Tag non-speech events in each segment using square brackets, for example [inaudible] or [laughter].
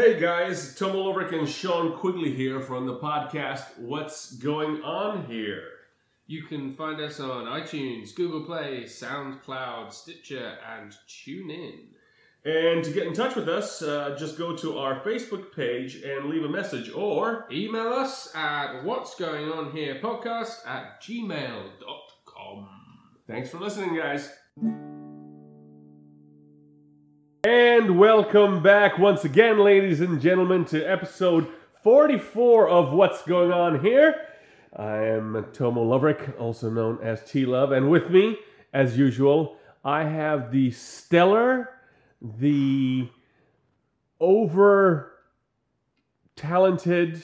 Hey guys, Tom Ulrich and Sean Quigley here from the podcast What's Going On Here? You can find us on iTunes, Google Play, SoundCloud, Stitcher, and TuneIn. And to get in touch with us, uh, just go to our Facebook page and leave a message or Email us at what's going on here podcast at gmail.com. thanks for listening, guys. And welcome back once again, ladies and gentlemen, to episode 44 of What's Going On Here. I am Tomo Loverick, also known as T Love, and with me, as usual, I have the stellar, the over talented,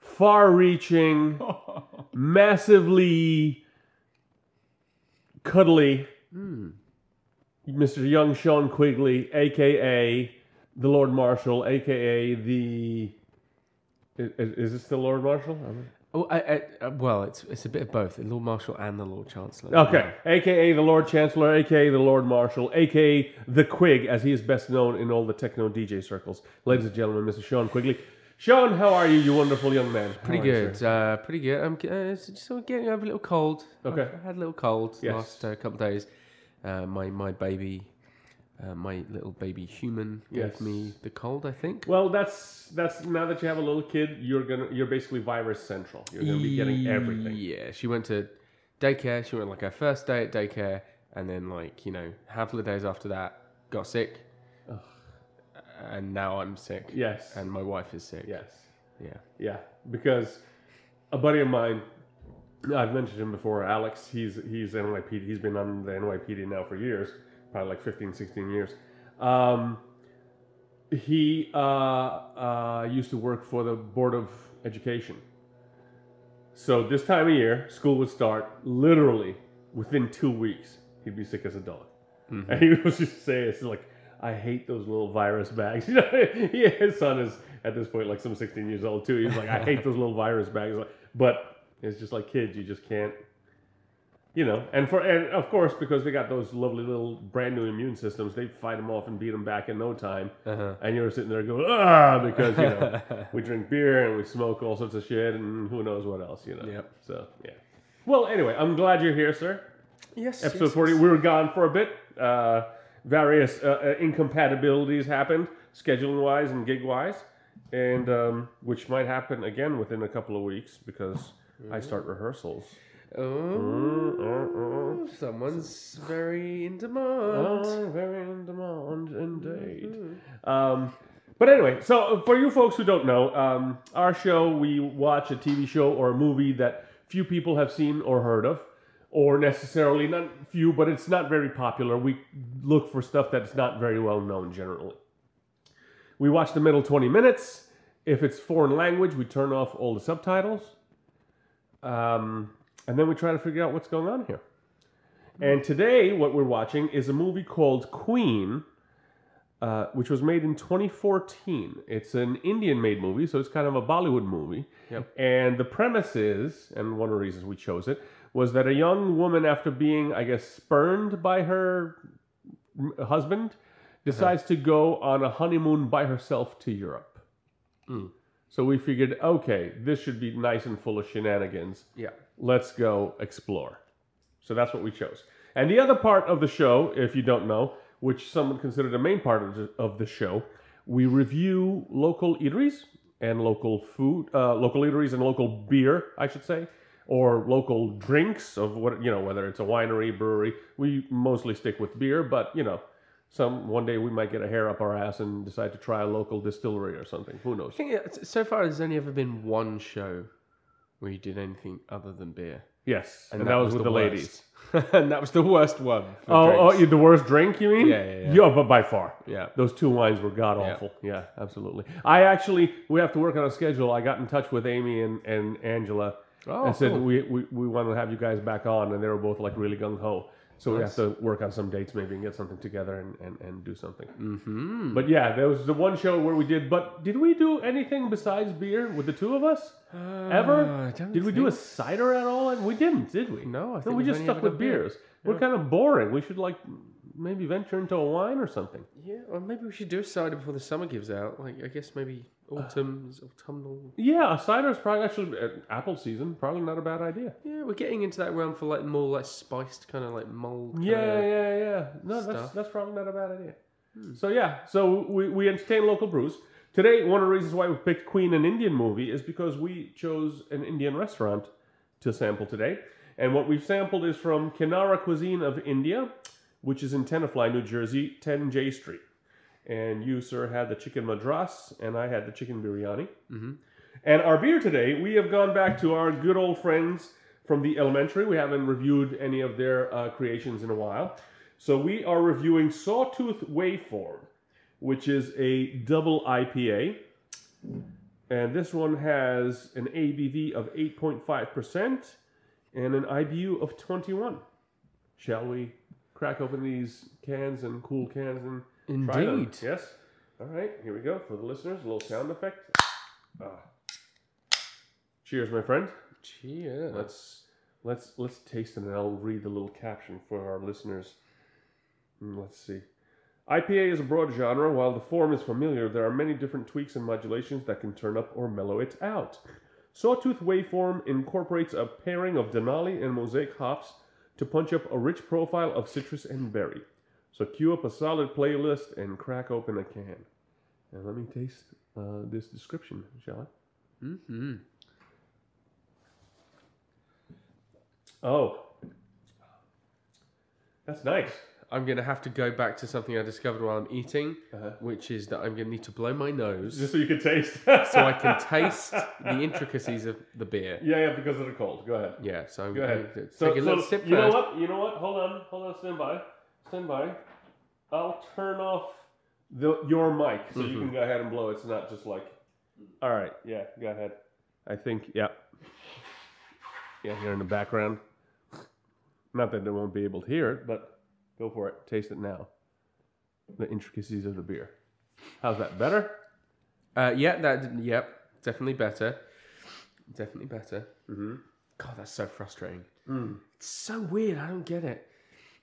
far reaching, [laughs] massively cuddly hmm. Mr. Young Sean Quigley, aka the Lord Marshal, aka the. Is, is this the Lord Marshal? Oh, I, I, uh, well, it's it's a bit of both, the Lord Marshal and the Lord Chancellor. Okay, aka the Lord Chancellor, aka the Lord Marshal, aka the Quig, as he is best known in all the techno DJ circles. Ladies and gentlemen, Mr. Sean Quigley. Sean, how are you, you wonderful young man? Pretty How good, uh, pretty good. I'm uh, just getting over a little cold. Okay. I've had a little cold Yes. last uh, couple of days. Uh, my my baby, uh, my little baby human gave Yes. me the cold. I think. Well, that's that's now that you have a little kid, you're gonna you're basically virus central. You're gonna be getting everything. Yeah, she went to daycare. She went like her first day at daycare, and then like you know, half of the days after that, got sick. And now I'm sick. Yes. And my wife is sick. yes. Yeah. Yeah, because a buddy of mine, I've mentioned him before, Alex. He's he's NYPD. He's been on the NYPD now for years, probably like 15, 16 years. Um, he uh, uh, used to work for the Board of Education. So this time of year, school would start. Literally within two weeks, he'd be sick as a dog, and he [laughs] was just saying, "It's like I hate those little virus bags." [laughs] You know, his son is at this point like some 16 years old too. He's like, "I hate those little virus bags," but it's just like kids. You just can't, you know. And for and of course because they got those lovely little brand new immune systems, they fight them off and beat them back in no time. Uh-huh. And you're sitting there going, ah, because you know [laughs] we drink beer and we smoke all sorts of shit and who knows what else, you know. Yep. So yeah. Well, anyway, I'm glad you're here, sir. Yes. Episode 40. We were gone for a bit. Uh, various uh, uh, incompatibilities happened, scheduling wise and gig wise, and um, which might happen again within a couple of weeks because I start rehearsals. Oh, someone's very in demand. Oh, very in demand indeed. Um, but anyway, so for you folks who don't know, um, our show we watch a TV show or a movie that few people have seen or heard of, or necessarily not few, but it's not very popular. We look for stuff that's not very well known generally. We watch the middle 20 minutes. If it's foreign language, we turn off all the subtitles. Um, and then we try to figure out what's going on here. And today, what we're watching is a movie called Queen, uh, which was made in 2014. It's an Indian made movie, so it's kind of a Bollywood movie. Yep. And the premise is, and one of the reasons we chose it, was that a young woman, after being, I guess, spurned by her husband, decides to go on a honeymoon by herself to Europe. Mm. So we figured, okay, this should be nice and full of shenanigans Yeah. let's go explore. So that's what we chose. And the other part of the show, if you don't know, which some would consider the main part of the, of the show, we review local eateries and local food, uh, local eateries and local beer, I should say, or local drinks of what you know, whether it's a winery, brewery. We mostly stick with beer, but you know, some one day we might get a hair up our ass and decide to try a local distillery or something. Who knows? I think uh, so far there's only ever been one show where you did anything other than beer. Yes, and, that, was, with the, ladies. [laughs] and that was the worst one. Oh, oh, the worst drink, you mean? Yeah, yeah, yeah. yeah but by far. yeah. Those two wines were god awful. Yeah. absolutely. I actually, we have to work on a schedule. I got in touch with Amy and, and Angela Oh, and said cool. we, we, we want to have you guys back on, and they were both like really gung ho. So we have to work on some dates maybe and get something together and, and, and do something. Mm-hmm. But yeah, there was the one show where we did. But did we do anything besides beer with the two of us? Ever? Uh, don't Did we do a cider at all? And we didn't, did we? No, I think we we've just stuck with beer. beers. We're kind of boring. We should like maybe venture into a wine or something. Yeah, or maybe we should do a cider before the summer gives out. Like, I guess maybe autumn's autumnal. Yeah, a cider is probably actually uh, apple season. Probably not a bad idea. Yeah, we're getting into that realm for like more like spiced kind of like mulled. Yeah, yeah, yeah. No, that's stuff. that's probably not a bad idea. So yeah, so we, we entertain local brews. Today, one of the reasons why we picked Queen an Indian movie is because we chose an Indian restaurant to sample today. And what we've sampled is from Kinara Cuisine of India, which is in Tenafly, New Jersey, 10 J Street. And you, sir, had the chicken madras, and I had the chicken biryani. Mhm. And our beer today, we have gone back to our good old friends from the Alementary. We haven't reviewed any of their uh, creations in a while. So we are reviewing Sawtooth Waveform, which is a double IPA. And this one has an ABV of 8.5% and an IBU of 21. Shall we crack open these cans and cool cans and try them? Indeed. Yes. All right, here we go for the listeners. A little sound effect. Ah. Cheers, my friend. Cheers. Let's let's let's taste it, and I'll read the little caption for our listeners. Mm, Let's see. IPA is a broad genre. While the form is familiar, there are many different tweaks and modulations that can turn up or mellow it out. Sawtooth Waveform incorporates a pairing of Denali and Mosaic hops to punch up a rich profile of citrus and berry. So cue up a solid playlist and crack open a can. And let me taste uh, this description, shall I? Mm-hmm. Oh, that's nice. I'm gonna have to go back to something I discovered while I'm eating, Uh-huh. which is that I'm gonna need to blow my nose Just so you can taste. [laughs] so I can [laughs] taste the intricacies of the beer. Yeah, yeah, because of the cold. Go ahead. Yeah, so I'm Go going ahead. to So, take a so little sip you know what? You know what? Hold on, hold on. Stand by. Stand by. I'll turn off the your mic so you Mhm. can go ahead and blow. It's not just like. All right. Yeah. Go ahead. I think. Yeah. Yeah. Here in the background. Not that they won't be able to hear it, but go for it. Taste it now. The intricacies of the beer. How's that? Better? Uh, yeah, that yep, definitely better. Definitely better. Mm-hmm. God, that's so frustrating. Mm. It's so weird. I don't get it.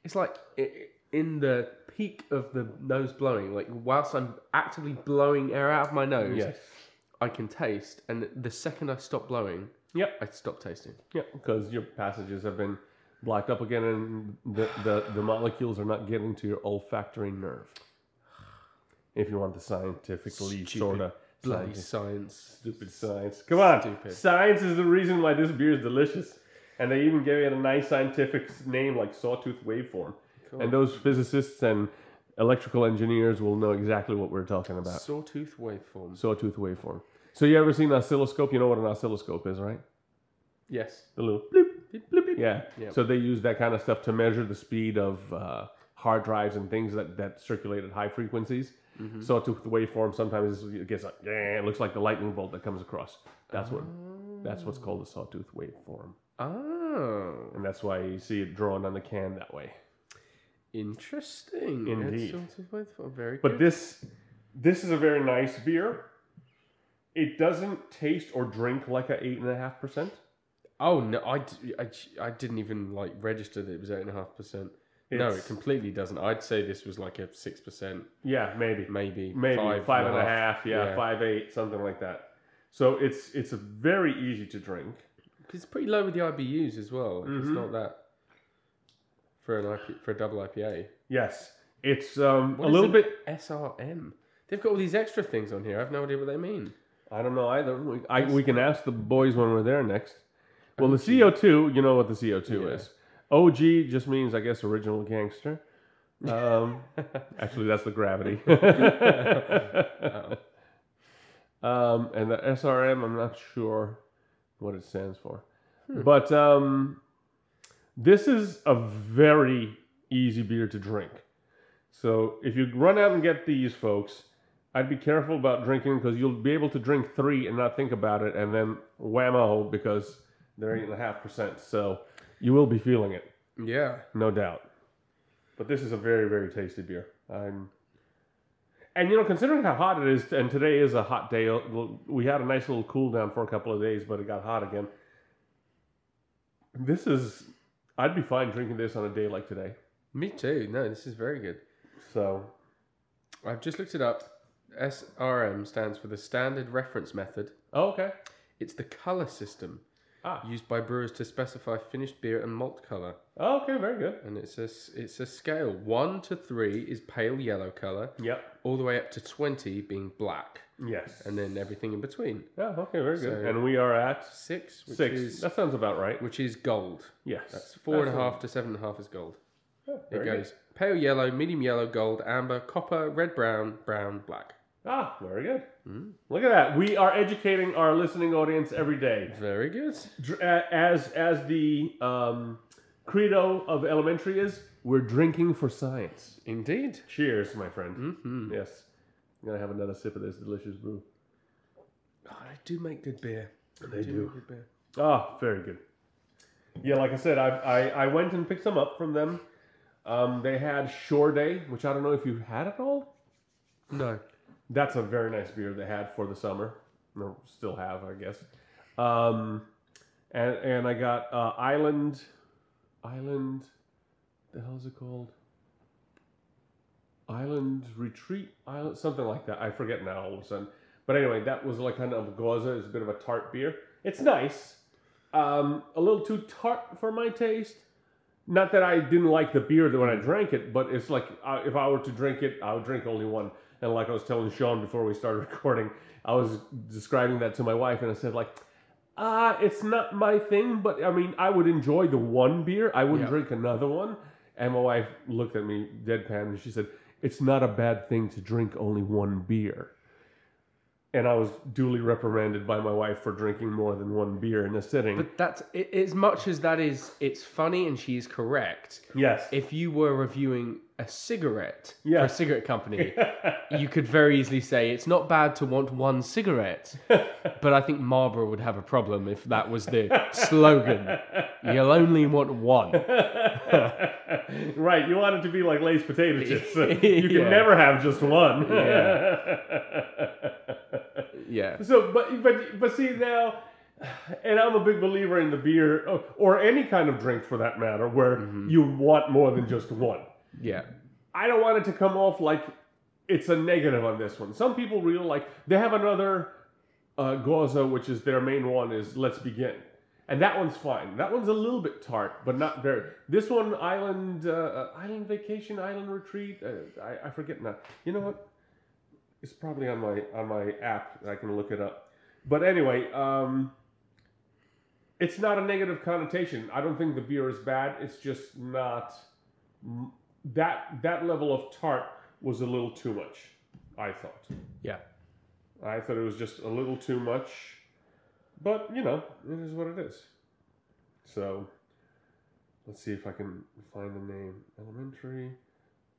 It's like i- i- in the peak of the nose blowing, like whilst I'm actively blowing air out of my nose, Yes. I can taste, and the second I stop blowing, Yep. I stop tasting. Yeah, because your passages have been blocked up again, and the, the, the molecules are not getting to your olfactory nerve. If you want the scientifically sort of Bloody science. stupid science, come on, Stupid. science is the reason why this beer is delicious, and they even gave it a nice scientific name like sawtooth waveform. Cool. And those physicists and electrical engineers will know exactly what we're talking about. Sawtooth waveform. Sawtooth waveform. So you ever seen an oscilloscope? You know what an oscilloscope is, right? Yes. The little bloop, bloop, bloop. Yeah. Yeah. So they use that kind of stuff to measure the speed of uh, hard drives and things that, that circulate at high frequencies. Mm-hmm. So to the waveform, sometimes it gets like, yeah, it looks like the lightning bolt that comes across. That's what that's what's called a sawtooth waveform, Oh, and that's why you see it drawn on the can that way. interesting. Indeed. Sawtooth waveform. Very But good. this this is a very nice beer. It doesn't taste or drink like a eight and a half percent. Oh no, I, I, I didn't even like register that it was eight and a half percent. No, it completely doesn't. I'd say this was like a six percent, Yeah, maybe. maybe maybe five, five and a half, yeah, Yeah. five eight, something like that. So it's it's a very easy to drink. It's pretty low with the IBUs as well. It's Mhm. not that for an IP, for a double IPA. Yes, it's um, a little bit. SRM. They've got all these extra things on here. I have no idea what they mean. I don't know either. We, I, we can ask the boys when we're there next. Well, the CO two, you know what the CO two Yeah. is. OG just means, I guess, original gangster. Um, [laughs] actually, that's the gravity. [laughs] [laughs] um, and the SRM, I'm not sure what it stands for. But um, this is a very easy beer to drink. So if you run out and get these, folks, I'd be careful about drinking because you'll be able to drink three and not think about it, and then whammo because they're eight and a half percent. So you will be feeling it, Yeah. no doubt. But this is a very, very tasty beer. I'm, and you know, considering how hot it is, and today is a hot day. We had a nice little cool down for a couple of days, but it got hot again. This is, I'd be fine drinking this on a day like today. Me too. No, this is very good. So I've just looked it up. SRM stands for the Standard Reference Method. oh, okay. It's the color system Ah. used by brewers to specify finished beer and malt color, Oh, okay, very good. and it's a it's a scale. One to three is pale yellow color, Yep. all the way up to twenty being black, Yes. and then everything in between. yeah, okay, very good. And we are at Six, which six. is that sounds about right. which is gold. Yes. That's four and a half to seven and a half is gold. Yeah, It very good. goes pale yellow, medium yellow, gold, amber, copper, red brown, brown, black. Ah, very good. Mm. Look at that. We are educating our listening audience every day. Very good. As as the um, credo of Alementary is, we're drinking for science. Indeed. Cheers, my friend. Mm-hmm. Yes. I'm gonna have another sip of this delicious brew. Oh, they do make good beer. They do. make good beer. Ah, very good. Yeah, like I said, I I, I went and picked some up from them. Um, they had Shore Day, which I don't know if you had at all. No. That's a very nice beer they had for the summer. Or still have, I guess. Um, and and I got uh, Island, Island, the hell is it called? Island Retreat, Island, something like that. I forget now all of a sudden. But anyway, that was like kind of a gose. It's a bit of a tart beer. It's nice. Um, a little too tart for my taste. Not that I didn't like the beer when I drank it, but it's like uh, if I were to drink it, I would drink only one. And like I was telling Sean before we started [laughs] recording, I was describing that to my wife, and I said like, ah, it's not my thing, but I mean, I would enjoy the one beer. I wouldn't Yeah. drink another one. And my wife looked at me deadpan, and she said, "It's not a bad thing to drink only one beer." And I was duly reprimanded by my wife for drinking more than one beer in a sitting. But that's i as much as that is. It's funny, and she's correct. yes. If you were reviewing a cigarette for a cigarette company, [laughs] you could very easily say it's not bad to want one cigarette. [laughs] but I think Marlboro would have a problem if that was the slogan. You'll only want one. [laughs] right, you want it to be like Lay's potato chips. you can Yeah. never have just one. Yeah. so, but but but see now, and I'm a big believer in the beer or, or any kind of drink for that matter, where Mm-hmm. you want more than just one. Yeah. I don't want it to come off like it's a negative on this one. Some people really like they have another uh, Gose, which is their main one, is Let's Begin. And that one's fine. That one's a little bit tart, but not very. This one, Island uh, uh, Island Vacation, Island Retreat. Uh, I, I forget now. You know what? It's probably on my on my app. I can look it up. But anyway, um, it's not a negative connotation. I don't think the beer is bad. It's just not that that level of tart was a little too much. I thought. Yeah. I thought it was just a little too much, but you know, it is what it is. So, let's see if I can find the name. Alementary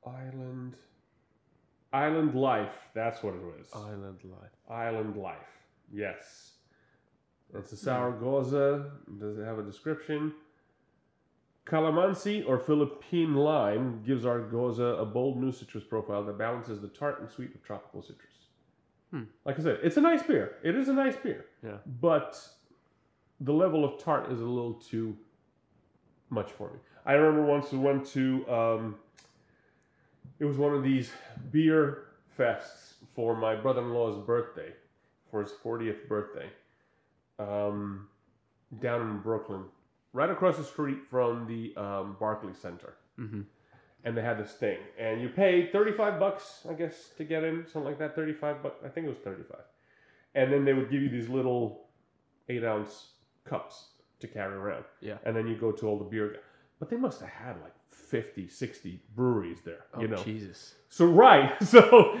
Island Island Life. That's what it was. Island life. Island Life. Yes. It's a sour gose. Does it have a description? Calamansi or Philippine lime gives our gose a bold new citrus profile that balances the tart and sweet of tropical citrus. Hmm. Like I said, it's a nice beer. It is a nice beer. Yeah. But the level of tart is a little too much for me. I remember once we went to um, it was one of these beer fests for my brother-in-law's birthday, for his 40th birthday, um, down in Brooklyn, right across the street from the um, Barclays Center. Mm-hmm. And they had this thing, and you pay 35 bucks, I guess, to get in, something like that. 35 bucks, I think it was 35. And then they would give you these little eight ounce cups to carry around. Yeah. And then you go to all the beer. But they must have had like 50, 60 breweries there, Oh, you know. Jesus. So right, [laughs] so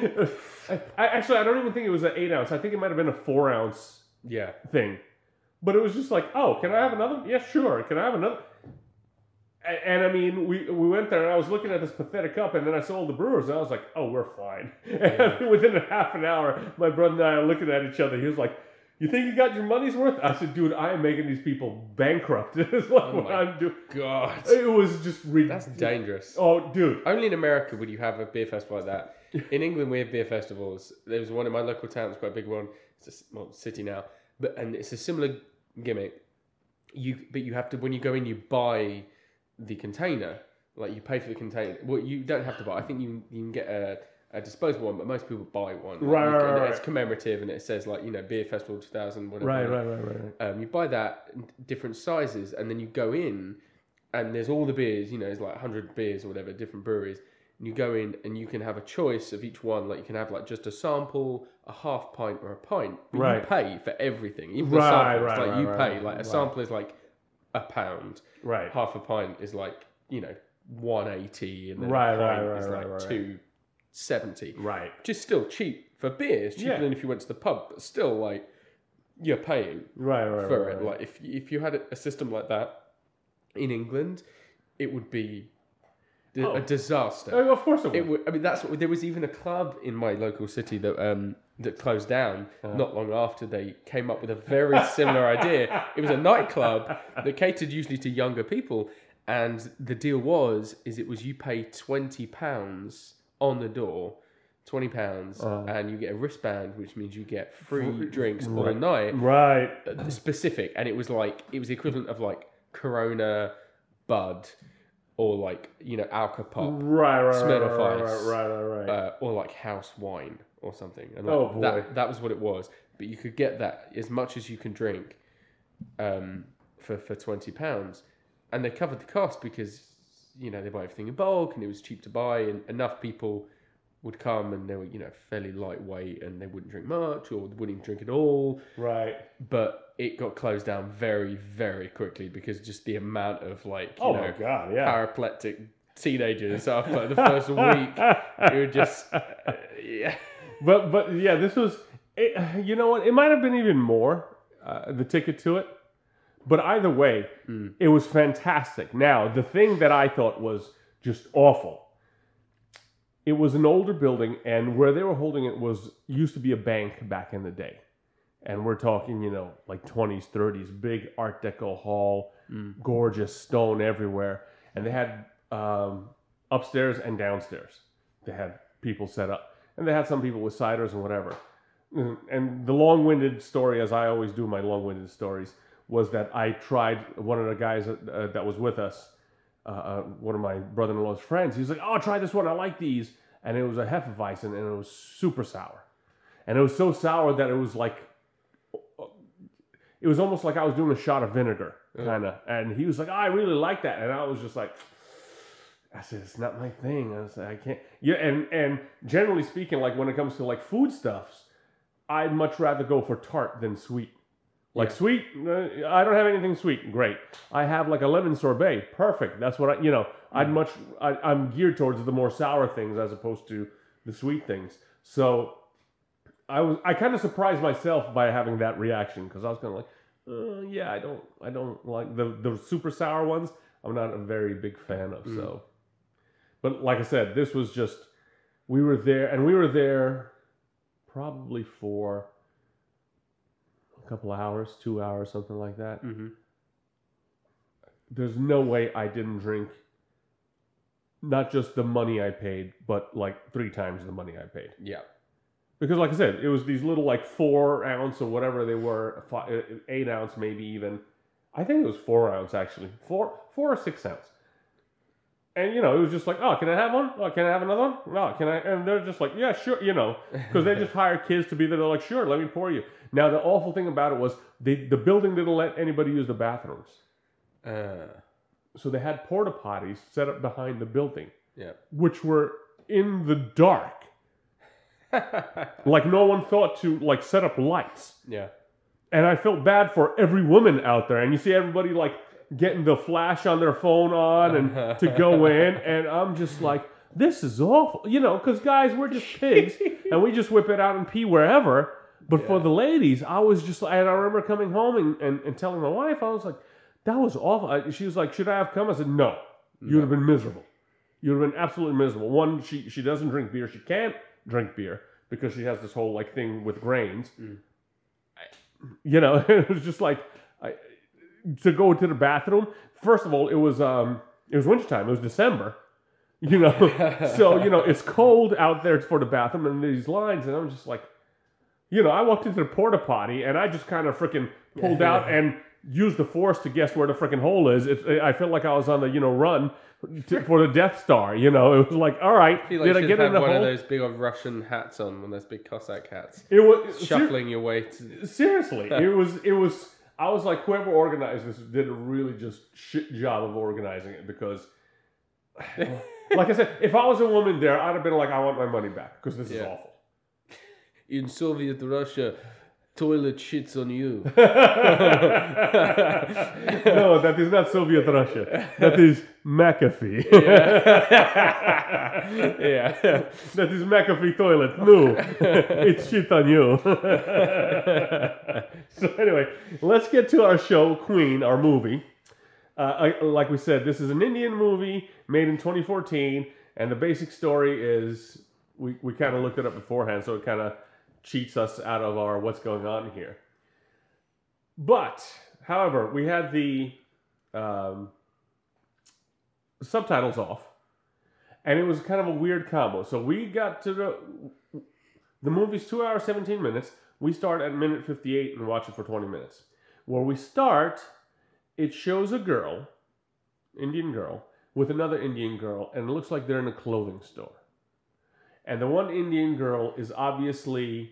I, I- actually I don't even think it was an eight ounce. I think it might have been a four ounce Yeah. thing. But it was just like, oh, can I have another? Yeah, sure. Can I have another? And, and I mean, we we went there, and I was looking at this pathetic cup, and then I saw all the brewers, and I was like, oh, we're fine. [laughs] And within a half an hour, my brother and I are looking at each other. He was like, you think you got your money's worth? I said, dude, I am making these people bankrupt. [laughs] it's like Oh what my I'm doing. God. It was just ridiculous. That's dangerous. Oh, dude. Only in America would you have a beer festival like that. In England, we have beer festivals. There was one in my local town. It's quite a big one. It's a well, city now, but and it's a similar gimmick. You but you have to when you go in, you buy the container, like you pay for the container. Well, you don't have to buy. I think you you can get a, a disposable one, but most people buy one. Right, you right, right, It's commemorative, and it says like you know beer festival two thousand whatever. Right, right, right, right. Um, you buy that different sizes, and then you go in, and there's all the beers. You know, there's like hundred beers or whatever, different breweries. And you go in, and you can have a choice of each one. Like you can have like just a sample, a half pint, or a pint. But Right. you pay for everything. Even the Right, samples, right, like right, you right, pay. Like a sample is like a pound. Right. Half a pint is like you know one eighty, and then Right, a pint right, right, is like two seventy. Right. Which is still cheap for beer. It's cheaper Yeah. than if you went to the pub, but still like you're paying Right, right, for right, it. right. Like if if you had a system like that in England, it would be di- Oh. a disaster. Oh, of course it would. It would. I mean, that's what there was even a club in my local city that um that closed down Uh-huh. not long after they came up with a very similar idea. It was a nightclub that catered usually to younger people, and the deal was is it was you pay twenty pounds on the door. Twenty pounds, Uh. and you get a wristband, which means you get free drinks all night right. uh, specific, and it was like it was the equivalent of like Corona, Bud, or like you know Alcopop, Right, right, right, Smirnoff right, Ice. right, right, right, right. uh, or like house wine or something. And like, Oh, boy. that that was what it was. But you could get that as much as you can drink, um, for for twenty pounds, and they covered the cost because you know they buy everything in bulk and it was cheap to buy, and enough people would come and they were you know fairly lightweight and they wouldn't drink much or wouldn't drink at all right. but it got closed down very, very quickly because just the amount of like you Oh know god, yeah. parapletic teenagers after like, the first week, would just uh, [laughs] yeah. But but yeah, this was. It, you know what? It might have been even more uh, the ticket to it, but either way, it was fantastic. Now the thing that I thought was just awful. It was an older building, and where they were holding it was used to be a bank back in the day, and we're talking, you know, like twenties, thirties, big Art Deco hall, gorgeous stone everywhere, and they had um, upstairs and downstairs. They had people set up, and they had some people with ciders and whatever. Mm, And the long-winded story, as I always do my long-winded stories, was that I tried one of the guys uh, that was with us, uh, uh, one of my brother-in-law's friends. He's like, "Oh, try this one. I like these." And it was a Hefeweizen, and it was super sour, and it was so sour that it was like, it was almost like I was doing a shot of vinegar, kind of. And he was like, oh, "I really like that," and I was just like. I said it's not my thing. I was like, I can't. Yeah, and and generally speaking, like when it comes to like foodstuffs, I'd much rather go for tart than sweet. Like Yeah. sweet, uh, I don't have anything sweet. Great. I have like a lemon sorbet. Perfect. That's what I. You know, I'd much. I, I'm geared towards the more sour things as opposed to the sweet things. So I was. I kind of surprised myself by having that reaction because I was kind of like, uh, yeah, I don't. I don't like the the super sour ones. I'm not a very big fan of. So. But like I said, this was just we were there, and we were there probably for a couple of hours, two hours, something like that. hmm There's no way I didn't drink not just the money I paid, but like three times the money I paid. Yeah. Because, like I said, it was these little like four ounce or whatever they were, fi- uh, eight ounce maybe even. I think it was four ounce actually, four four or six ounce. And you know, it was just like, oh, can I have one? Oh, can I have another one? No, can I? And they're just like, yeah, sure, you know, because they just [laughs] hire kids to be there. They're like, sure, let me pour you. Now the awful thing about it was they, the building didn't let anybody use the bathrooms, Uh, so they had porta potties set up behind the building, yeah. which were in the dark. [laughs] Like no one thought to like set up lights. yeah. And I felt bad for every woman out there. And you see everybody like getting the flash on their phone on and [laughs] to go in. And I'm just like, this is awful. You know, because guys, we're just pigs and we just whip it out and pee wherever. But for the ladies, I was just, and I remember coming home and, and, and telling my wife, I was like, that was awful. I- She was like, should I have come? I said, no. You would have been miserable. You would have been absolutely miserable. One, she, she doesn't drink beer. She can't drink beer because she has this whole like thing with grains you know, [laughs] it was just like I, to go to the bathroom. First of all, it was um, it was wintertime. It was December, [laughs] you know, [laughs] so you know it's cold out there for the bathroom, and these lines, and I'm just like, you know, I walked into the porta potty, and I just kind of freaking pulled out and used the force to guess where the freaking hole is. It, I felt like I was on the you know run to, for the Death Star. You know, it was like, all right, I feel like did I you get should in have the one hole? of those big old Russian hats on, one of those big Cossack hats, It was ser- shuffling your way to. seriously. it [laughs] was it was. I was like, whoever organized this did a really just shit job of organizing it because. [sighs] like I said, if I was a woman there, I'd have been like, I want my money back because this is awful. In Soviet Russia, toilet shits on you. [laughs] no, that is not Soviet Russia. That is McAfee. yeah. [laughs] that is McAfee toilet. No, it's shit on you. [laughs] so anyway, let's get to our show, Queen, our movie. Uh, I, like we said, this is an Indian movie made in 2014, and the basic story is we, we kind of looked it up beforehand, so it kind of cheats us out of our what's going on here. But, however, we had the um, subtitles off, and it was kind of a weird combo. So we got to the the movie's two hours seventeen minutes. We start at minute fifty eight and watch it for twenty minutes. Where we start, it shows a girl, Indian girl, with another Indian girl, and it looks like they're in a clothing store. And the one Indian girl is obviously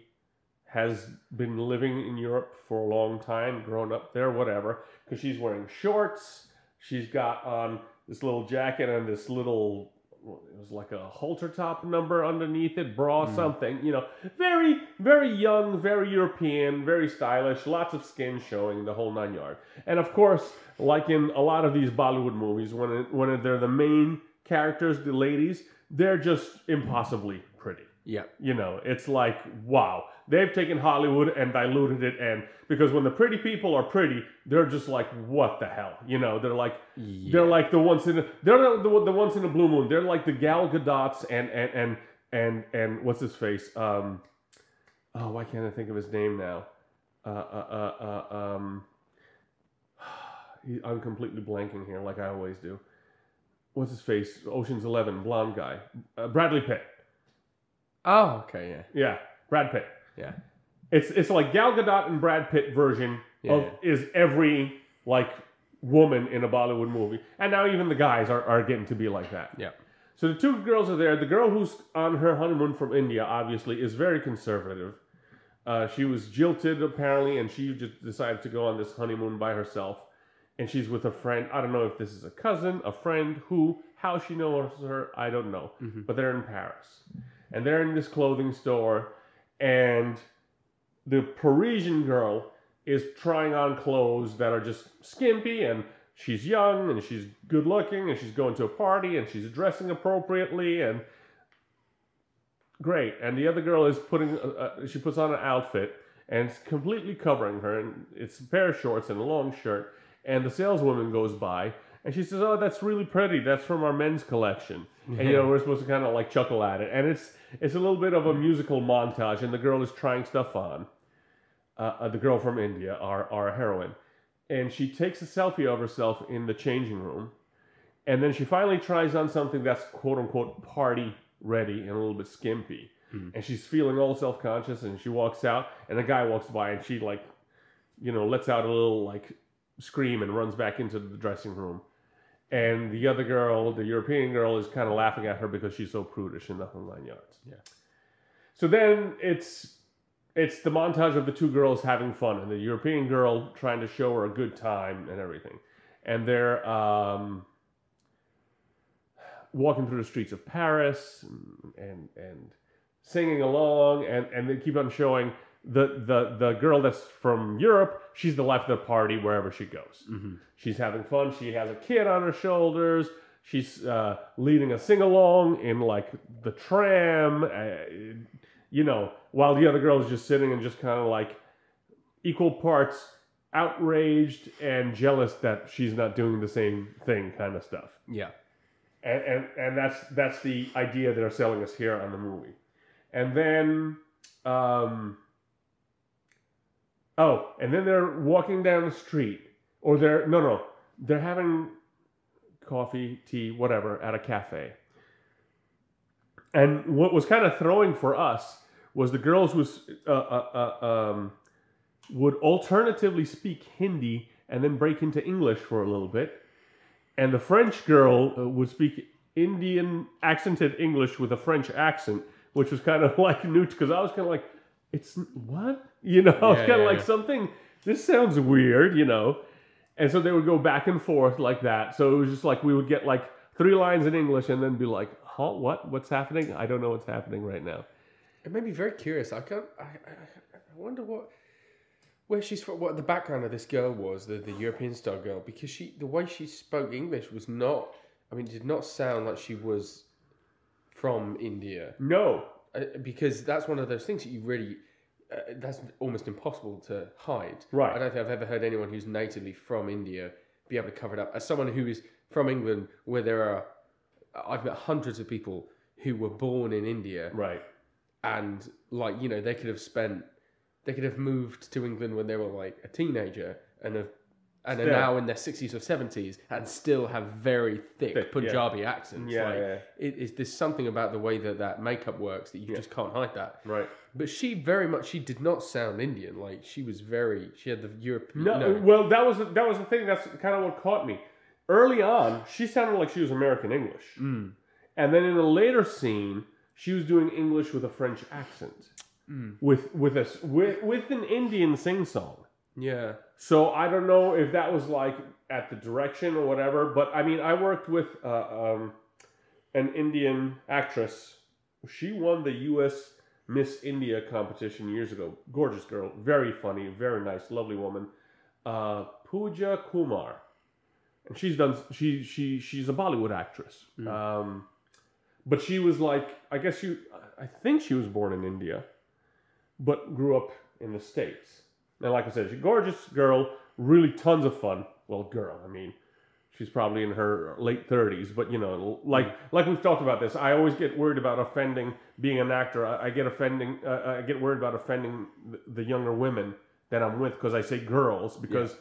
has been living in Europe for a long time, grown up there, whatever, because she's wearing shorts. She's got on this little jacket and this little, it was like a halter top number underneath it, bra, hmm. something, you know, very, very young, very European, very stylish, lots of skin showing, the whole nine yard. And of course, like in a lot of these Bollywood movies, when, it, when they're the main characters, the ladies, they're just impossibly pretty. Yeah. You know, it's like, wow, they've taken Hollywood and diluted it. And because when the pretty people are pretty, they're just like, what the hell? You know, they're like, they're like the ones in the, they're not the, the ones in the blue moon. They're like the Gal Gadots and, and, and, and, and what's his face? Um, oh, why can't I think of his name now? Uh, uh, uh, uh, um, [sighs] I'm completely blanking here, like I always do. What's his face? Ocean's Eleven, blonde guy, uh, Bradley Pitt. Oh, okay, yeah. Yeah, Brad Pitt. Yeah. It's it's like Gal Gadot and Brad Pitt version Yeah, of yeah. is every like woman in a Bollywood movie, and now even the guys are, are getting to be like that. Yeah. So the two girls are there. The girl who's on her honeymoon from India obviously is very conservative. Uh, she was jilted apparently, and she just decided to go on this honeymoon by herself. And she's with a friend. I don't know if this is a cousin, a friend, who, how she knows her, I don't know. But they're in Paris, and they're in this clothing store, and the Parisian girl is trying on clothes that are just skimpy. And she's young and she's good looking and she's going to a party and she's dressing appropriately and great. And the other girl is putting uh, uh, she puts on an outfit and it's completely covering her. And it's a pair of shorts and a long shirt and the saleswoman goes by and she says oh that's really pretty that's from our men's collection and you know we're supposed to kind of like chuckle at it and it's it's a little bit of a musical montage and the girl is trying stuff on uh, uh, the girl from India, our, our heroine. And she takes a selfie of herself in the changing room. And then she finally tries on something that's quote unquote party ready and a little bit skimpy. And she's feeling all self conscious and she walks out and a guy walks by and she like, you know, lets out a little like scream and runs back into the dressing room. And the other girl, the European girl, is kind of laughing at her because she's so prudish in the whole nine yards. Yeah. So then it's it's the montage of the two girls having fun and the European girl trying to show her a good time and everything. And they're um, walking through the streets of Paris and, and, and singing along, and, and they keep on showing the, the, the girl that's from Europe, she's the life of the party wherever she goes. She's having fun. She has a kid on her shoulders. She's uh, leading a sing along in like the tram, uh, you know, while the other girl is just sitting and just kind of like equal parts outraged and jealous that she's not doing the same thing, kind of stuff. Yeah. And, and and that's that's the idea they're selling us here on the movie. And then, um, oh, and then they're walking down the street, or they're no no, they're having coffee, tea, whatever at a cafe. And what was kind of throwing for us was the girls was uh, uh, uh, um, would alternatively speak Hindi and then break into English for a little bit. And the French girl uh, would speak Indian accented English with a French accent, which was kind of [laughs] like new because I was kind of like, it's what? [laughs] You know, I was kind of yeah, like yeah. something, this sounds weird, you know. And so they would go back and forth like that. So it was just like we would get like three lines in English and then be like, huh, what? What's happening? I don't know what's happening right now. It made me very curious. I can't. I, I, I wonder what where she's from. What the background of this girl was, the the European star girl, because she the way she spoke English was not. I mean, it did not sound like she was from India. No. Uh, because that's one of those things that you really. Uh, that's almost impossible to hide. Right. I don't think I've ever heard anyone who's natively from India be able to cover it up. As someone who is from England, where there are, I've met hundreds of people who were born in India Right. and like you know they could have spent they could have moved to England when they were like a teenager and have and are now in their 60s or 70s and still have very thick, Thick, yeah. Punjabi accents. Yeah, like, yeah. It, it's, there's something about the way that that makeup works that you just can't hide that. Right. But she very much, she did not sound Indian. Like she was very, she had the European. No, well, that was that was the thing. That's kind of what caught me. Early on, she sounded like she was American English, Mm. and then in a later scene, she was doing English with a French accent, Mm. with with a with with an Indian sing song. Yeah. So I don't know if that was like at the direction or whatever, but I mean, I worked with uh, um, an Indian actress. She won the U.S. Miss India competition years ago. Gorgeous girl, very funny, very nice, lovely woman. Uh, Pooja Kumar, and she's done. She she she's a Bollywood actress. Um, but she was like, I guess you. I think she was born in India, but grew up in the states. Now, like I said, she's a gorgeous girl, really tons of fun. Well, girl, I mean, she's probably in her late thirties, but you know, like like we've talked about this, I always get worried about offending. Being an actor, I, I get offending. Uh, I get worried about offending the, the younger women that I'm with because I say girls because.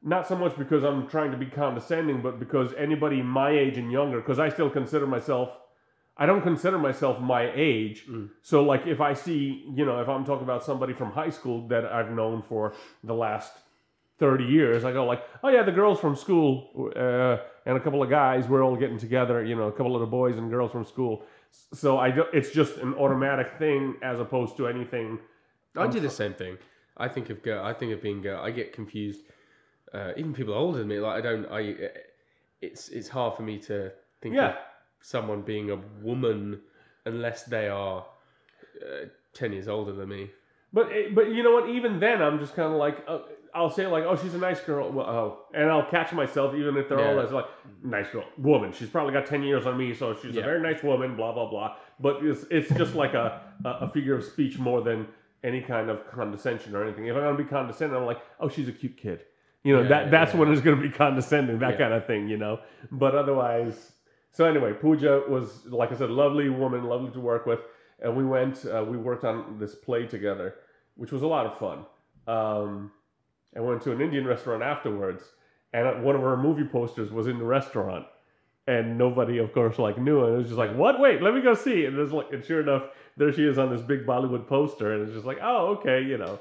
Not so much because I'm trying to be condescending, but because anybody my age and younger, because I still consider myself I don't consider myself my age. So, like, if I see, you know, if I'm talking about somebody from high school that I've known for the last 30 years, I go, like, oh, yeah, the girls from school uh, and a couple of guys, we're all getting together, you know, a couple of the boys and girls from school. So, I do, it's just an automatic thing as opposed to anything. I do the same thing. I think of girl. I think of being girl. I get confused. Uh, even people older than me, like I don't. I. It's it's hard for me to think Yeah. of someone being a woman unless they are uh, ten years older than me. But eh, but you know what? Even then, I'm just kind of like uh, I'll say like, oh, she's a nice girl. Well, oh, and I'll catch myself even if they're all as like nice girl, woman. She's probably got ten years on me, so she's a very nice woman. Blah blah blah. But it's it's just like a a figure of speech more than any kind of condescension or anything. If I'm gonna be condescending, I'm like, oh, she's a cute kid. You know Yeah, that that's yeah. when it's gonna be condescending, that Yeah. kind of thing. You know. But otherwise, so anyway, Pooja was like I said, lovely woman, lovely to work with, and we went. Uh, we worked on this play together which was a lot of fun. Um, I went to an Indian restaurant afterwards, and one of our movie posters was in the restaurant, and nobody, of course, like knew it. It was just like, "What? Wait, let me go see." And there's like, and sure enough, there she is on this big Bollywood poster, and it's just like, "Oh, okay," you know.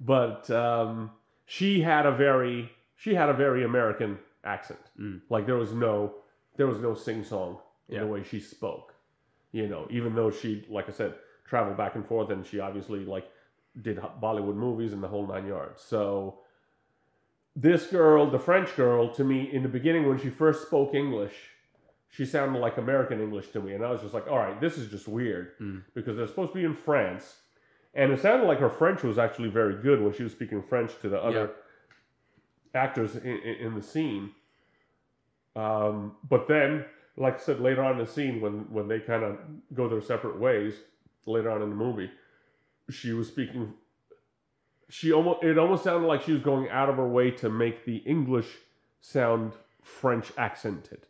But um, she had a very, she had a very American accent. Mm. Like there was no, there was no sing song in Yeah. the way she spoke. You know, even though she, like I said, traveled back and forth, and she obviously like did Bollywood movies and the whole nine yards. So this girl, the French girl, to me in the beginning when she first spoke English, she sounded like American English to me, and I was just like, all right, this is just weird Mm. because they're supposed to be in France, and it sounded like her French was actually very good when she was speaking French to the other actors in, in, in the scene. Um, but then, like I said, later on in the scene, when when they kind of go their separate ways, later on in the movie, she was speaking. She almost it almost sounded like she was going out of her way to make the English sound French accented.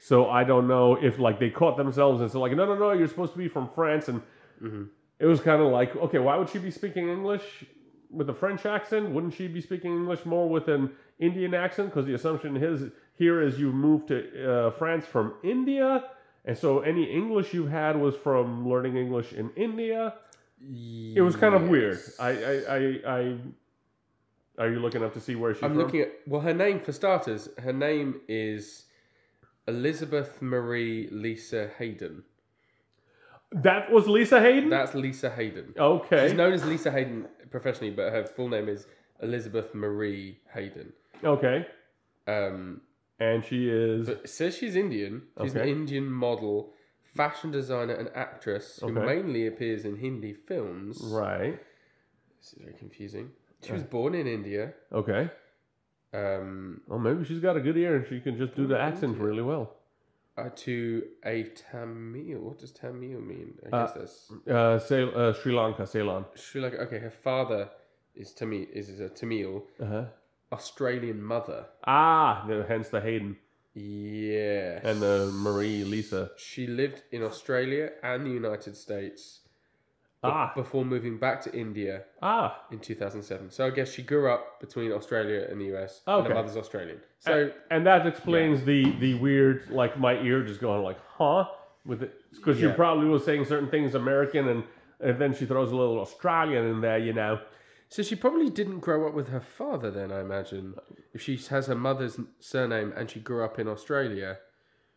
So I don't know if like they caught themselves and said like, no, no, no, you're supposed to be from France, and Mhm. it was kind of like, okay, why would she be speaking English with a French accent? Wouldn't she be speaking English more with an Indian accent? Because the assumption is here is you moved to uh, France from India, and so any English you had was from learning English in India. It was kind of weird. I, I, I, I, Are you looking up to see where she's I'm from? looking at well, her name for starters. Her name is Elizabeth Marie Lisa Haydon. That was Lisa Haydon. That's Lisa Haydon. okay. She's known as Lisa Haydon professionally, but her full name is Elizabeth Marie Haydon. okay. Um, And she is. but it says she's Indian. She's an Okay. Indian model, fashion designer, and actress who Okay. mainly appears in Hindi films. Right. This is very confusing. She was born in India. Okay. Um, Well, maybe she's got a good ear and she can just do the accent really well. uh, to a Tamil. What does Tamil mean? I Uh, guess that's Uh, uh, Sri Lanka, Ceylon. Sri Lanka. Okay, her father is Tamil. Is, is a Tamil. Uh-huh. Australian mother. Ah, the- hence the Haydon Yes. and the Marie Lisa. She lived in Australia and the United States Ah. before moving back to India Ah, in 2007. So I guess she grew up between Australia and the US. And Okay. her mother's Australian. So and that explains the the weird, like my ear just going like, huh, with it, because she Yeah. probably was saying certain things American, and and then she throws a little Australian in there, you know. So she probably didn't grow up with her father then, I imagine. If she has her mother's surname and she grew up in Australia.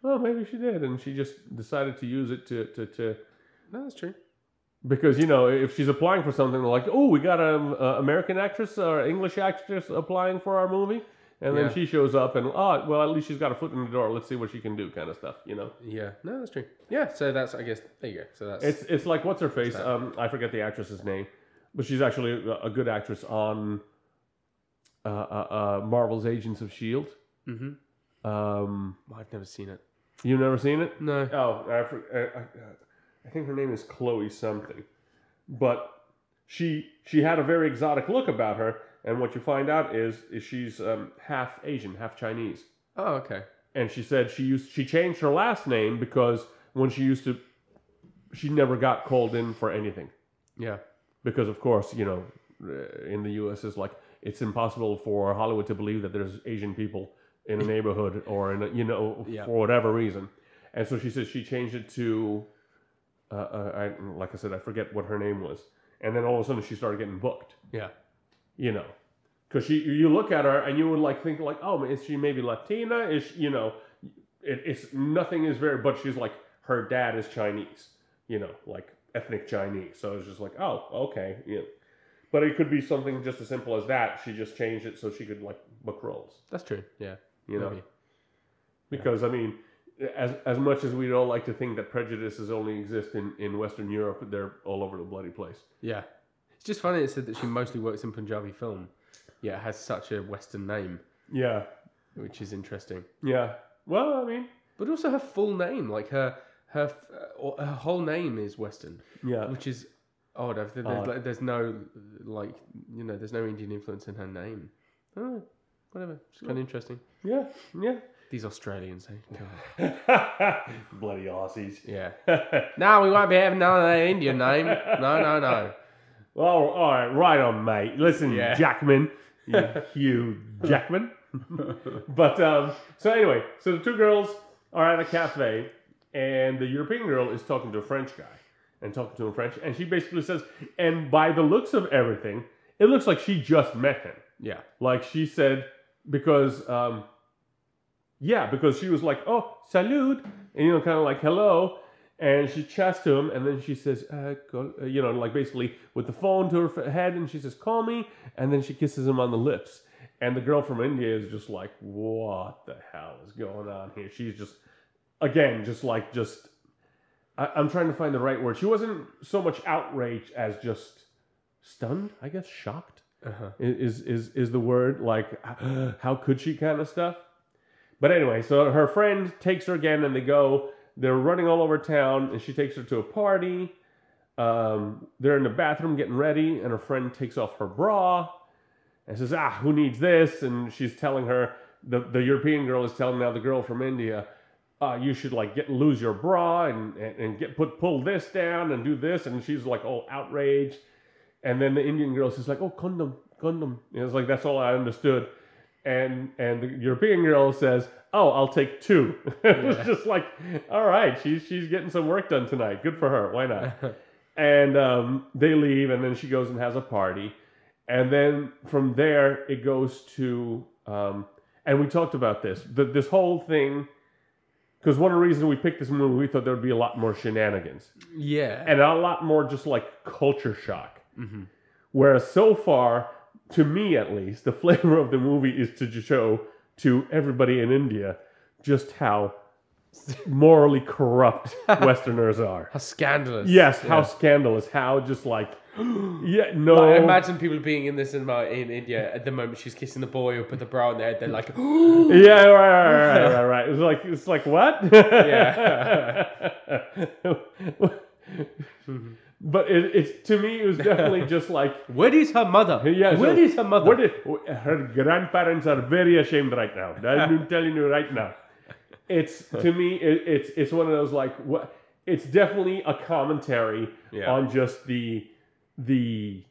Well, maybe she did, and she just decided to use it to to, to No, that's true. because you know if she's applying for something, they're like, oh, we got an American actress or English actress applying for our movie, and then Yeah. she shows up, and oh, well, at least she's got a foot in the door. Let's see what she can do, kind of stuff, you know. Yeah. No, that's true. Yeah, so that's, I guess, there you go. So that's. It's it's like what's her face? Um, I forget the actress's name, but she's actually a, good actress on uh, uh, uh, Marvel's Agents of Shield. hmm Um, I've never seen it. you've never seen it? No. Oh, I, I, I, I think her name is Chloe something, but she she had a very exotic look about her, and what you find out is is she's um, half Asian, half Chinese, Oh, okay. and she said she used she changed her last name because when she used to, she never got called in for anything Yeah. Because of course you know uh, in the U.S. it's like it's impossible for Hollywood to believe that there's Asian people in a neighborhood [laughs] or in a, you know Yeah. for whatever reason, and so she says she changed it to, uh, uh, I, like I said, I forget what her name was, and then all of a sudden she started getting booked, Yeah. you know, because she you look at her and you would like think like oh is she maybe Latina is she, you know, it, it's nothing is very but she's like her dad is Chinese, you know, like ethnic Chinese, so it's just like oh okay yeah. But it could be something just as simple as that. She just changed it so she could like book roles, That's true. Yeah. you know. Maybe. Because I mean, as as much as we'd all like to think that prejudices only exist in, in Western Europe, they're all over the bloody place. Yeah. It's just funny it said that she mostly works in Punjabi film. Yeah, it has such a Western name, Yeah, which is interesting. yeah. Well, I mean, But also her full name, like her her f- uh, her whole name is Western, yeah, which is odd. I've- There's, Odd. like, there's no like you know there's no Indian influence in her name. Oh, whatever. It's kind of interesting. yeah, yeah. These Australians, eh? [laughs] Bloody Aussies. Yeah. no, we won't be having none of that Indian name. No, no, no. Oh, all right, right on, mate. Listen, Yeah. Jackman, [laughs] you Hugh Jackman. [laughs] but um, so anyway, so the two girls are at a cafe, and the European girl is talking to a French guy, and talking to him in French, and she basically says, and by the looks of everything, it looks like she just met him. Yeah. Like she said, because um, yeah, because she was like, "Oh, salut, and you know, kind of like hello, and she chats to him, and then she says, uh, call, uh, you know, like basically with the phone to her head, and she says, "Call me," and then she kisses him on the lips, and the girl from India is just like, "What the hell is going on here?" She's just, again, just like just. I, I'm trying to find the right word. She wasn't so much outraged as just stunned, I guess, shocked Uh-huh. is is is the word like [gasps] how could she kind of stuff but anyway so her friend takes her again and they go they're running all over town and she takes her to a party um, they're in the bathroom getting ready and her friend takes off her bra and says ah who needs this and she's telling her the, the european girl is telling now the girl from india uh, you should like get lose your bra and, and, and get put pull this down and do this and she's like all outraged and then the Indian girl says like, "Oh, condom, condom." And it's like that's all I understood. And and the European girl says, "Oh, I'll take two. [laughs] it's just like, all right, she's she's getting some work done tonight. Good for her. Why not? [laughs] and um, they leave, and then she goes and has a party. and then from there it goes to, um, and we talked about this. The, this whole thing, because one of the reasons we picked this movie, we thought there would be a lot more shenanigans Yeah. and a lot more just like culture shock. Mhm. Whereas so far, to me at least, the [laughs] flavor of the movie is to show to everybody in India just how [laughs] morally corrupt Westerners are. how scandalous. Yes, how Yeah. scandalous, how just like, [gasps] yeah, no. Like, imagine people being in this cinema in India at the moment she's kissing the boy up with the bra on their head. They're like, [gasps] yeah, right, right, right, right, right. It's like it's like what? Yeah. [laughs] But it, it's to me, it was definitely just like [laughs] "Where is her mother? Yeah, Where so is her mother?" What did, her grandparents are very ashamed right now. I'm [laughs] telling you right now. It's to me, it, it's it's one of those like what. It's definitely a commentary Yeah. on just the the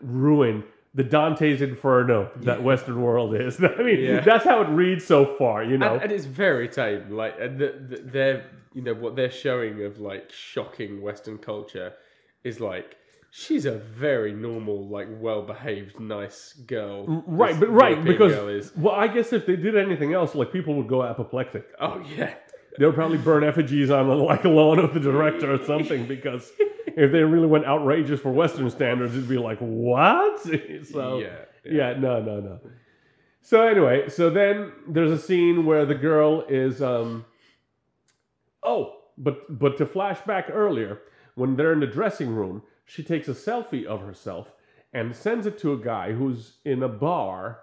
ruin, the Dante's Inferno that Western world is. [laughs] I mean, Yeah. that's how it reads so far. You know, and, and it's very tame. Like and the, the, they're you know what they're showing of like shocking Western culture is like she's a very normal, like well behaved, nice girl. right, but right European because is. well, I guess if they did anything else, like people would go apoplectic. Oh yeah. They would probably burn effigies on like a [laughs] lawn of the director or something because [laughs] if they really went outrageous for Western standards, it'd be like what? [laughs] so yeah. yeah, no, no, no. So anyway, so then there's a scene where the girl is um oh, but but to flash back earlier, when they're in the dressing room, she takes a selfie of herself and sends it to a guy who's in a bar,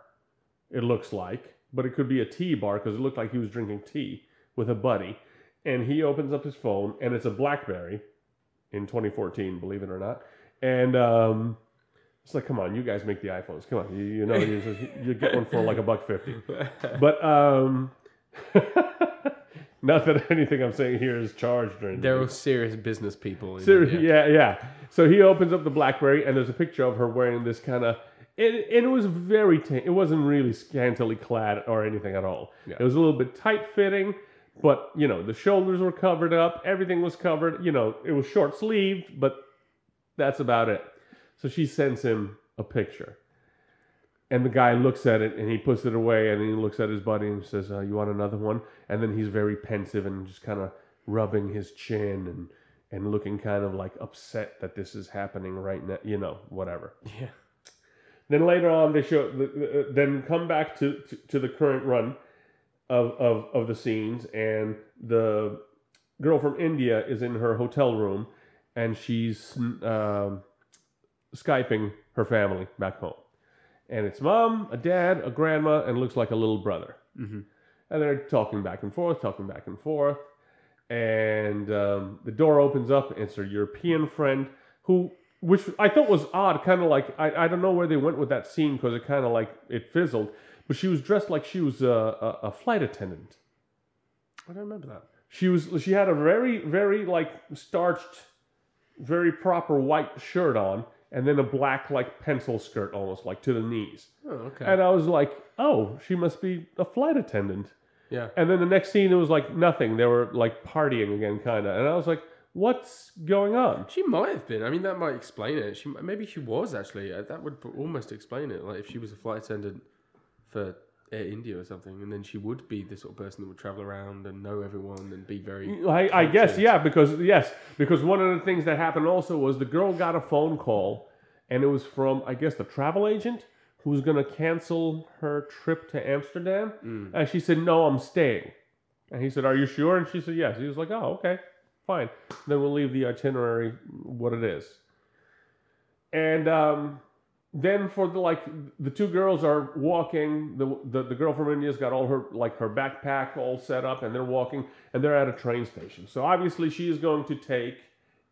it looks like, but it could be a tea bar because it looked like he was drinking tea with a buddy. And he opens up his phone and it's a Blackberry in 2014, believe it or not. And um it's like, come on, you guys make the iPhones. Come on, you, you know, you, you get one for like a buck fifty. But um, [laughs] not that anything I'm saying here is charged or anything. They're serious business people. in Ser- India. yeah, yeah. So he opens up the BlackBerry, and there's a picture of her wearing this kind of. It, it was very. ta it wasn't really scantily clad or anything at all. Yeah. It was a little bit tight fitting, but you know the shoulders were covered up, everything was covered. You know it was short sleeved, but that's about it. So she sends him a picture, and the guy looks at it and he puts it away, and he looks at his buddy and says, uh, "You want another one?" And then he's very pensive and just kind of rubbing his chin and and looking kind of like upset that this is happening right now. You know, whatever. Yeah. Then later on, they show the, the- then come back to, to to the current run of of of the scenes, and the girl from India is in her hotel room, and she's um, skyping her family back home, and it's mom, a dad, a grandma, and looks like a little brother, Mhm. and they're talking back and forth, talking back and forth, and um, the door opens up. And it's her European friend who, which I thought was odd, kind of like I, I don't know where they went with that scene because it kind of like it fizzled, but she was dressed like she was a, a, a flight attendant. I don't remember that. She was she had a very very like starched, very proper white shirt on, and then a black like pencil skirt almost like to the knees. Oh, okay. And I was like, oh, she must be a flight attendant. yeah. And then the next scene, it was like nothing. They were like partying again, kind of. And I was like, what's going on? She might have been. I mean, that might explain it. She maybe she was actually. That would almost explain it. Like if she was a flight attendant for Air India or something, and then she would be the sort of person that would travel around and know everyone and be very. I, I guess, yeah, because, yes, because one of the things that happened also was the girl got a phone call, and it was from, I guess, the travel agent who was going to cancel her trip to Amsterdam. Mm. And she said, no, I'm staying. And he said, are you sure? And she said, yes. He was like, oh, okay, fine. Then we'll leave the itinerary what it is. And um, then for the like the two girls are walking the, the the girl from india's got all her like her backpack all set up and they're walking and they're at a train station so obviously she is going to take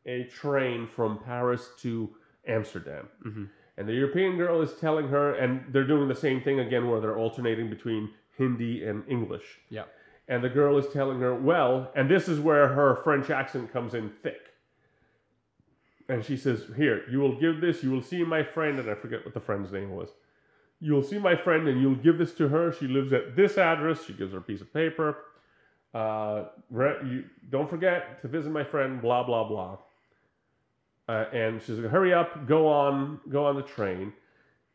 a train from paris to amsterdam Mhm. and the european girl is telling her and they're doing the same thing again where they're alternating between hindi and english Yeah. and the girl is telling her well and this is where her french accent comes in thick and she says, Here, you will give this, you will see my friend, and I forget what the friend's name was. You will see my friend, and you'll give this to her. She lives at this address. She gives her a piece of paper. Uh, you, don't forget to visit my friend, blah, blah, blah. uh, and she's like, "Hurry up, go on, go on the train."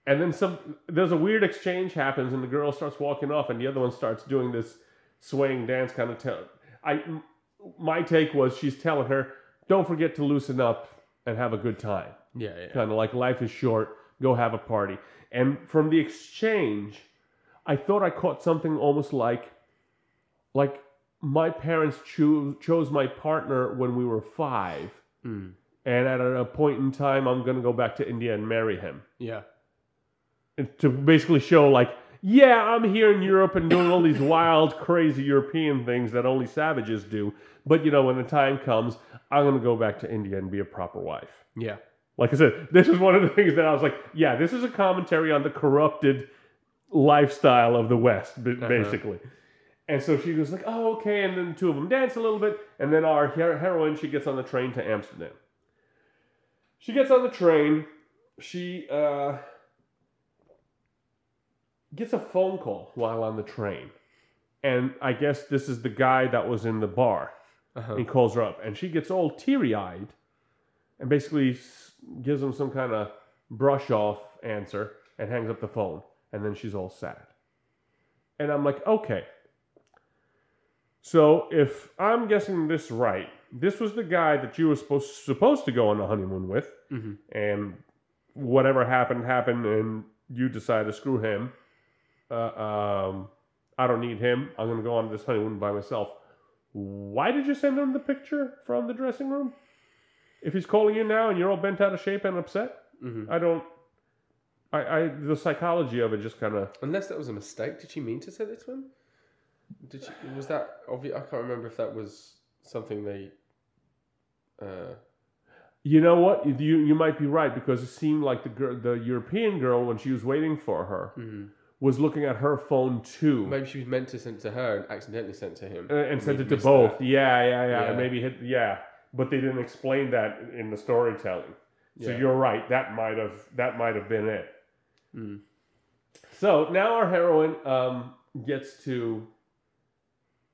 And then some, there's a weird exchange happens, and the girl starts walking off, and the other one starts doing this swaying dance kind of. Tell, I, my take was she's telling her, "Don't forget to loosen up and have a good time." Yeah, yeah. kind of like life is short go have a party and from the exchange i thought i caught something almost like like my parents cho- chose my partner when we were five Mm. and at a point in time i'm going to go back to india and marry him Yeah. and to basically show like yeah i'm here in europe and doing all these wild crazy european things that only savages do but you know when the time comes i'm going to go back to india and be a proper wife Yeah. like I said, this is one of the things that I was like, yeah, this is a commentary on the corrupted lifestyle of the West, Uh-huh. basically. And so she was like, oh, okay. And then the two of them dance a little bit. And then our heroine, she gets on the train to Amsterdam. She gets on the train. She uh, gets a phone call while on the train. And I guess this is the guy that was in the bar. Uh-huh. He calls her up, and she gets all teary eyed and basically gives him some kind of brush off answer and hangs up the phone. And then she's all sad. And I'm like, okay. So if I'm guessing this right, this was the guy that you were supposed supposed to go on the honeymoon with, Mhm. and whatever happened happened, and you decide to screw him. Uh, um, I don't need him. I'm gonna go on this honeymoon by myself. Why did you send him the picture from the dressing room? If he's calling you now and you're all bent out of shape and upset, Mhm. I don't. I, I the psychology of it just kind of. Unless that was a mistake. Did she mean to say this to him? Did she, was that obvious? I can't remember if that was something they. Uh, You know what? You you might be right because it seemed like the girl, the European girl, when she was waiting for her, mhm. Was looking at her phone too, Maybe she was meant to send it to her and accidentally sent to him. uh, and sent it to both. Yeah, yeah, yeah, Yeah. maybe hit yeah, but they didn't explain that in the storytelling. So Yeah. you're right. That might have that might have been it. Mm. So now our heroine um, gets to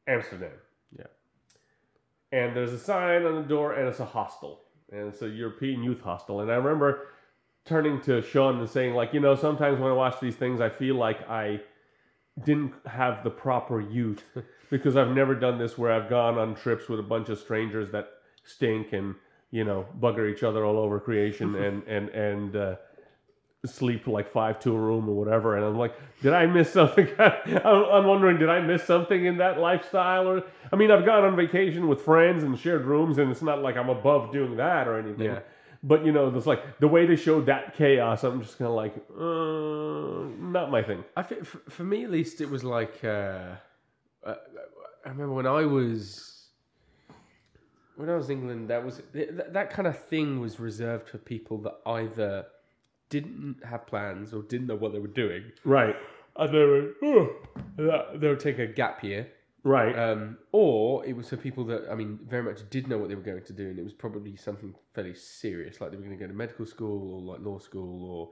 Amsterdam. Yeah. And there's a sign on the door, and it's a hostel, and it's a European youth hostel. And I remember turning to Sean and saying, like, you know, sometimes when I watch these things, I feel like I didn't have the proper youth [laughs] because I've never done this where I've gone on trips with a bunch of strangers that stink and you know bugger each other all over creation [laughs] and and and uh, sleep like five to a room or whatever. And I'm like, did I miss something? [laughs] I'm, I'm wondering, did I miss something in that lifestyle? Or I mean, I've gone on vacation with friends and shared rooms, and it's not like I'm above doing that or anything. Yeah. But you know, there's like the way they showed that chaos. I'm just kind of like, uh, not my thing. I think for, for me at least it was like uh, uh, I remember when I was when I was in England that was that, that kind of thing was reserved for people that either didn't have plans or didn't know what they were doing Right. and they were oh, they would take a gap year Right. um, or it was for people that I mean very much did know what they were going to do and it was probably something fairly serious like they were going to go to medical school or like law school or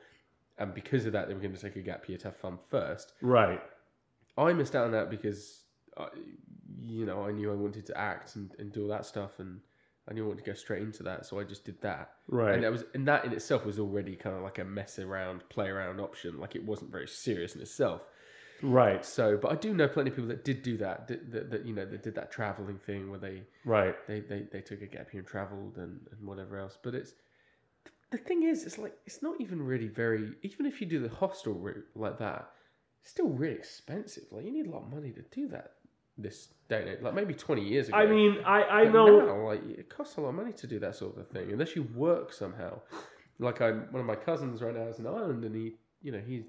and because of that they were going to take a gap year to have fun first right. I missed out on that because, I, you know, I knew I wanted to act and, and do all that stuff, and I knew I wanted to go straight into that, so I just did that. Right. And that was, and that in itself was already kind of like a mess around, play around option. Like it wasn't very serious in itself. Right. So, but I do know plenty of people that did do that. That, that, that you know, that did that traveling thing where they Right. they, they, they took a gap year and traveled and, and whatever else. But it's the thing is, it's like it's not even really very. Even if you do the hostel route like that, it's still really expensive. Like you need a lot of money to do that this day. Like maybe twenty years ago. I mean, I I But know. now, like it costs a lot of money to do that sort of thing unless you work somehow. Like I, one of my cousins right now is in Ireland, and he, you know, he's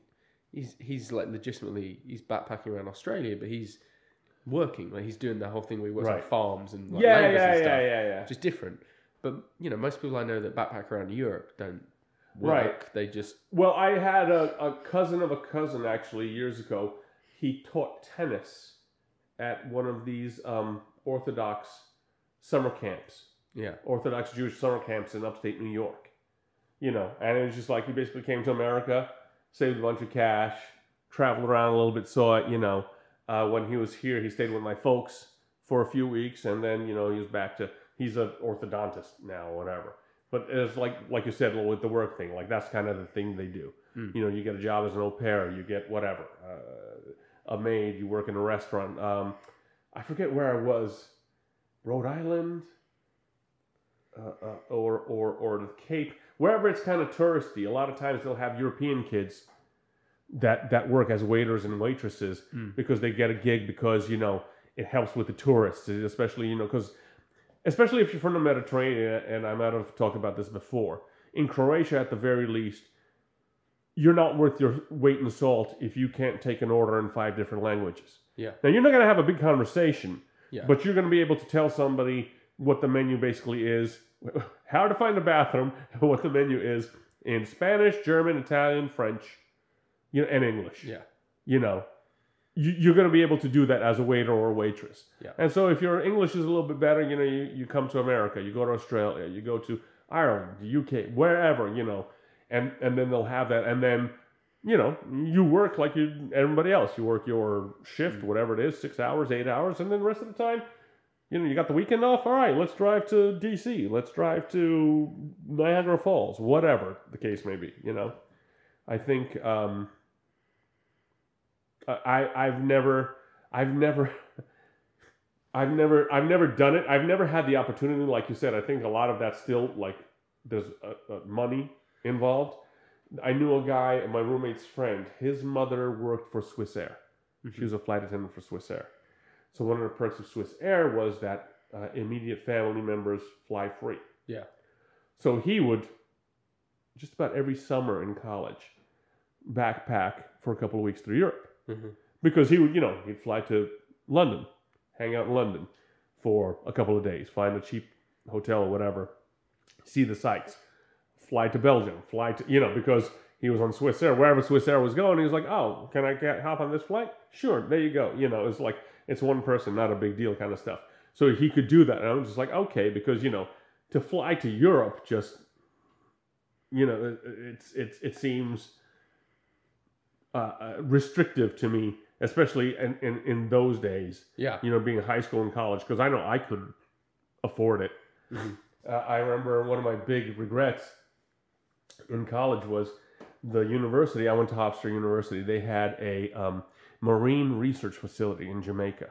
he's he's like legitimately he's backpacking around Australia, but he's working. Like he's doing the whole thing where he works on farms and like, Yeah, yeah, and yeah, stuff yeah, yeah. which is different. But you know, most people I know that backpack around Europe don't work. Right. They just Well, I had a, a cousin of a cousin actually years ago. He taught tennis at one of these um, Orthodox summer camps, yeah, Orthodox Jewish summer camps in upstate New York. You know, and it was just like he basically came to America, saved a bunch of cash, traveled around a little bit, saw it. You know, uh, when he was here, he stayed with my folks for a few weeks, and then you know he was back to he's an orthodontist now, or whatever. But but it's like like you said with the work thing, like that's kind of the thing they do. Mm. You know, you get a job as an au pair, you get whatever, uh, a maid, you work in a restaurant. Um, I forget where I was, Rhode Island, uh, uh, or or or the Cape, wherever it's kind of touristy. A lot of times they'll have European kids that that work as waiters and waitresses Mm. because they get a gig because you know it helps with the tourists, especially you know because especially if you're from the Mediterranean, and I might have talked about this before. In Croatia, at the very least, you're not worth your weight in salt if you can't take an order in five different languages. Yeah. Now you're not going to have a big conversation, Yeah. but you're going to be able to tell somebody what the menu basically is, [laughs] how to find a bathroom, [laughs] what the menu is in Spanish, German, Italian, French, you know, and English yeah. you know, you, you're going to be able to do that as a waiter or a waitress. Yeah. And so if your English is a little bit better, you know, you, you come to America, you go to Australia, you go to Ireland, the UK, wherever, you know, and, and then they'll have that. And then, you know, you work like you everybody else. You work your shift, mm. whatever it is, six hours, eight hours, and then the rest of the time, you know, you got the weekend off. All right, let's drive to DC. Let's drive to Niagara Falls, whatever the case may be. You know, I think um, I I've never I've never [laughs] I've never I've never done it. I've never had the opportunity. Like you said, I think a lot of that still like there's uh, uh, money involved. I knew a guy, my roommate's friend. His mother worked for Swissair. She was a flight attendant for Swissair. So one of the perks of Swissair was that uh, immediate family members fly free. Yeah. So he would just about every summer in college backpack for a couple of weeks through Europe Mhm. because he would, you know, he'd fly to London, hang out in London for a couple of days, find a cheap hotel or whatever, see the sights, fly to Belgium, fly to, you know, because he was on Swissair, wherever Swissair was going, he was like, oh, can I get, hop on this flight? Sure, there you go. You know, it's like, it's one person, not a big deal kind of stuff. So he could do that. And I'm just like, okay, because, you know, to fly to Europe just, you know, it, it's, it's, it seems uh, uh, restrictive to me, especially in, in, in those days Yeah. you know, being in high school and college, because I know I could afford it. Mhm. Uh, I remember one of my big regrets in college was the university. I went to Hofstra University. They had a um, marine research facility in Jamaica,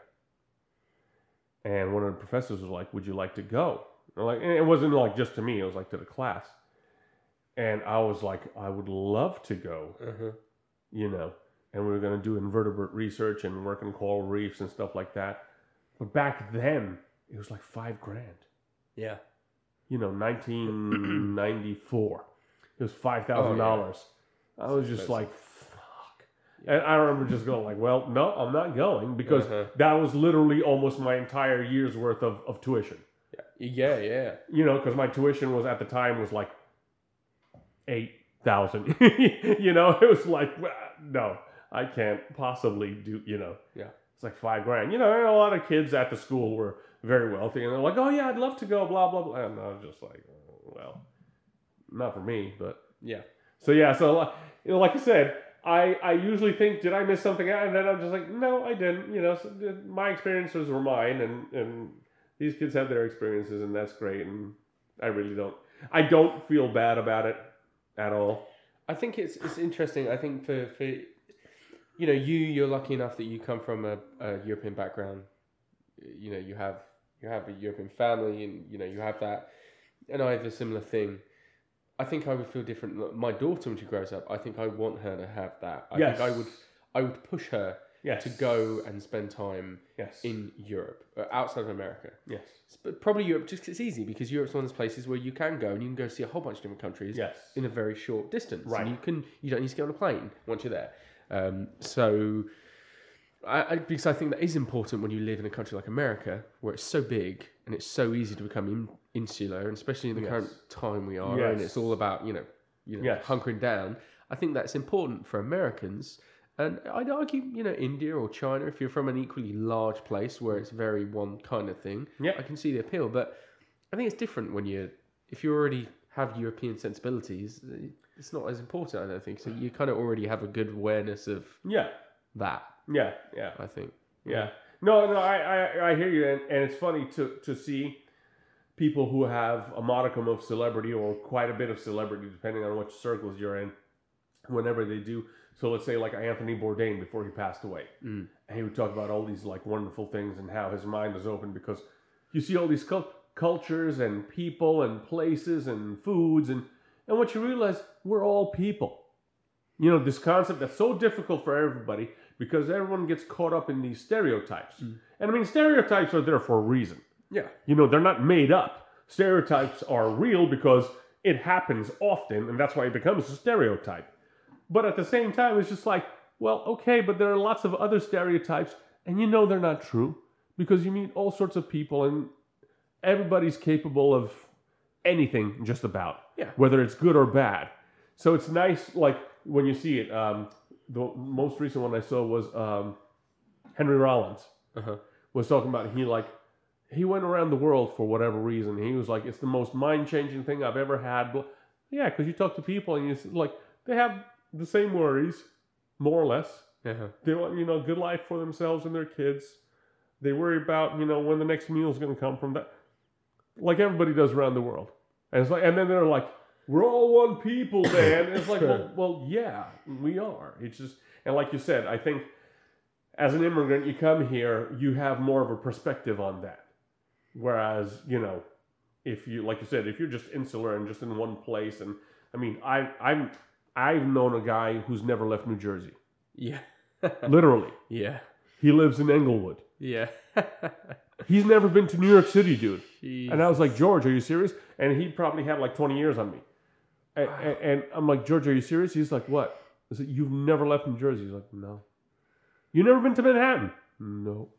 and one of the professors was like, "Would you like to go?" And like, and it wasn't like just to me; it was like to the class. And I was like, "I would love to go." Uh-huh. you know, and we were going to do invertebrate research and work in coral reefs and stuff like that. But back then, it was like five grand. Yeah. You know, 1994. It was five thousand dollars. I was just like. And I remember just going like, well, no, I'm not going because Uh-huh. that was literally almost my entire year's worth of, of tuition. Yeah. Yeah. You know, because my tuition was at the time was like eight thousand. [laughs] you know, it was like, no, I can't possibly do. You know, Yeah. it's like five grand. You know, a lot of kids at the school were very wealthy, and they're like, oh yeah, I'd love to go. Blah blah blah. And I was just like, well, not for me, but Yeah. so yeah. So like- you know, like I said. I, I usually think, did I miss something? And then I'm just like, no, I didn't. You know, so uh, my experiences were mine, and, and these kids have their experiences, and that's great. And I really don't, I don't feel bad about it at all. I think it's it's interesting. I think for for you know you you're lucky enough that you come from a, a European background. You know you have you have a European family and you know you have that, and I have a similar thing. I think I would feel different. My daughter when she grows up, I think I want her to have that. I Yes. think I would I would push her Yes. to go and spend time Yes. in Europe, uh, outside of America. yes. But probably Europe just 'cause it's easy because Europe's one of those places where you can go and you can go see a whole bunch of different countries Yes. in a very short distance. Right. And you can you don't need to get on a plane once you're there. Um, so I, I because I think that is important when you live in a country like America where it's so big and it's so easy to become in, insular, and especially in the Yes. current time we are, and it's all about you know you know Yes. hunkering down. I think that's important for Americans. And I'd argue, you know, India or China, if you're from an equally large place where it's very one kind of thing, Yeah. I can see the appeal. But I think it's different when you, if you already have European sensibilities, it's not as important. I don't think so. You kind of already have a good awareness of Yeah. that. Yeah. Yeah. I think. Yeah. No, no, I, I, I hear you, and, and it's funny to to see people who have a modicum of celebrity or quite a bit of celebrity, depending on which circles you're in, whenever they do. So let's say like Anthony Bourdain before he passed away, Mm. and he would talk about all these like wonderful things and how his mind is open because you see all these cul- cultures and people and places and foods and and what you realize we're all people. You know this concept that's so difficult for everybody because everyone gets caught up in these stereotypes. And I mean stereotypes are there for a reason. Yeah. You know, they're not made up. Stereotypes are real because it happens often, and that's why it becomes a stereotype. But at the same time, it's just like, well, okay, but there are lots of other stereotypes, and you know they're not true because you meet all sorts of people, and everybody's capable of anything, just about. Yeah. Whether it's good or bad. So it's nice, like when you see it. Um, the most recent one I saw was um, Henry Rollins Uh-huh. was talking about he like he went around the world for whatever reason. He was like, it's the most mind changing thing I've ever had. But yeah, because you talk to people and you like they have the same worries, more or less. Uh-huh. They want you know good life for themselves and their kids. They worry about you know when the next meal is going to come from that, like everybody does around the world. And it's like, and then they're like, we're all one people, [coughs] man. And it's like, well, well, yeah, we are. It's just, and like you said, I think as an immigrant, you come here, you have more of a perspective on that. Whereas, you know, if you, like you said, if you're just insular and just in one place, and I mean, I, I'm, I've known a guy who's never left New Jersey. Yeah. [laughs] Literally, yeah. he lives in Englewood. Yeah. [laughs] He's never been to New York City, dude. Jeez. And I was like, George, are you serious? And he probably had like 20 years on me. And, and, and I'm like, George, are you serious? He's like, what? I said, you've never left New Jersey? He's like, no. You've never been to Manhattan? No.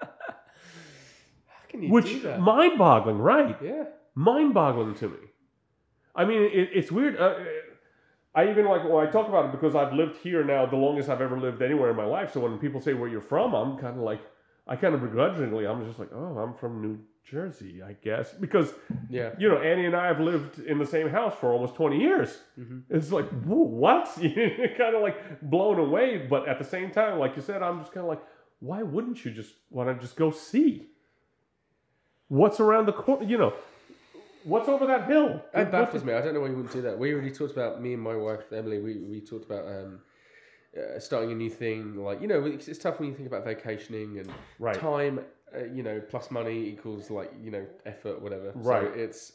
How can you Which do that? mind-boggling, right? yeah. Mind-boggling to me. I mean, it, it's weird. Uh, I even like, well, I talk about it because I've lived here now the longest I've ever lived anywhere in my life. So when people say where you're from, I'm kind of like, I kind of begrudgingly, I'm just like, oh, I'm from New Jersey, I guess. Because Yeah. you know, Annie and I have lived in the same house for almost 20 years. Mhm. It's like, whoa, what? [laughs] You're kind of like blown away. But at the same time, like you said, I'm just kind of like, why wouldn't you just want to just go see what's around the corner? You know, what's over that hill? That baffles me. I don't know why you wouldn't do that. We already talked about me and my wife Emily. We we talked about um, uh, starting a new thing. Like you know, it's, it's tough when you think about vacationing and Right. time. Uh, you know, plus money equals like you know effort, whatever. Right. So it's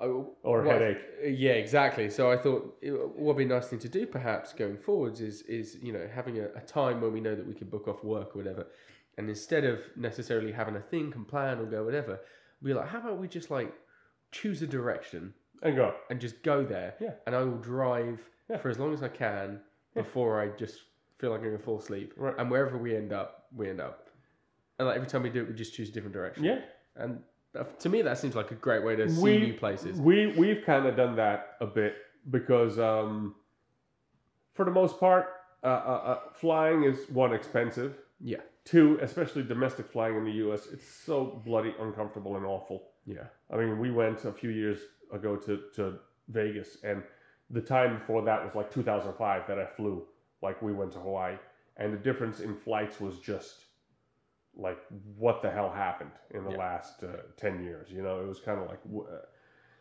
oh, Or headache. Yeah, exactly. So I thought it, what would be a nice thing to do, perhaps going forwards, is is you know having a, a time when we know that we can book off work or whatever, and instead of necessarily having a think and plan or go whatever, be like, how about we just like choose a direction And go. and just go there. Yeah. And I will drive Yeah. for as long as I can Yeah. before I just feel like I'm going to fall asleep. Right. And wherever we end up, we end up. And like every time we do it, we just choose a different direction. Yeah. And to me, that seems like a great way to see We- new places. We, we've kind of done that a bit because, um, for the most part, uh, uh, uh, flying is one, expensive. Yeah. Two, especially domestic flying in the U.S., it's so bloody uncomfortable and awful. Yeah. I mean, we went a few years ago to, to Vegas, and the time before that was like 2005 that I flew. Like, we went to Hawaii, and the difference in flights was just like, what the hell happened in the Yeah. last uh, 10 years? You know, it was kind of like,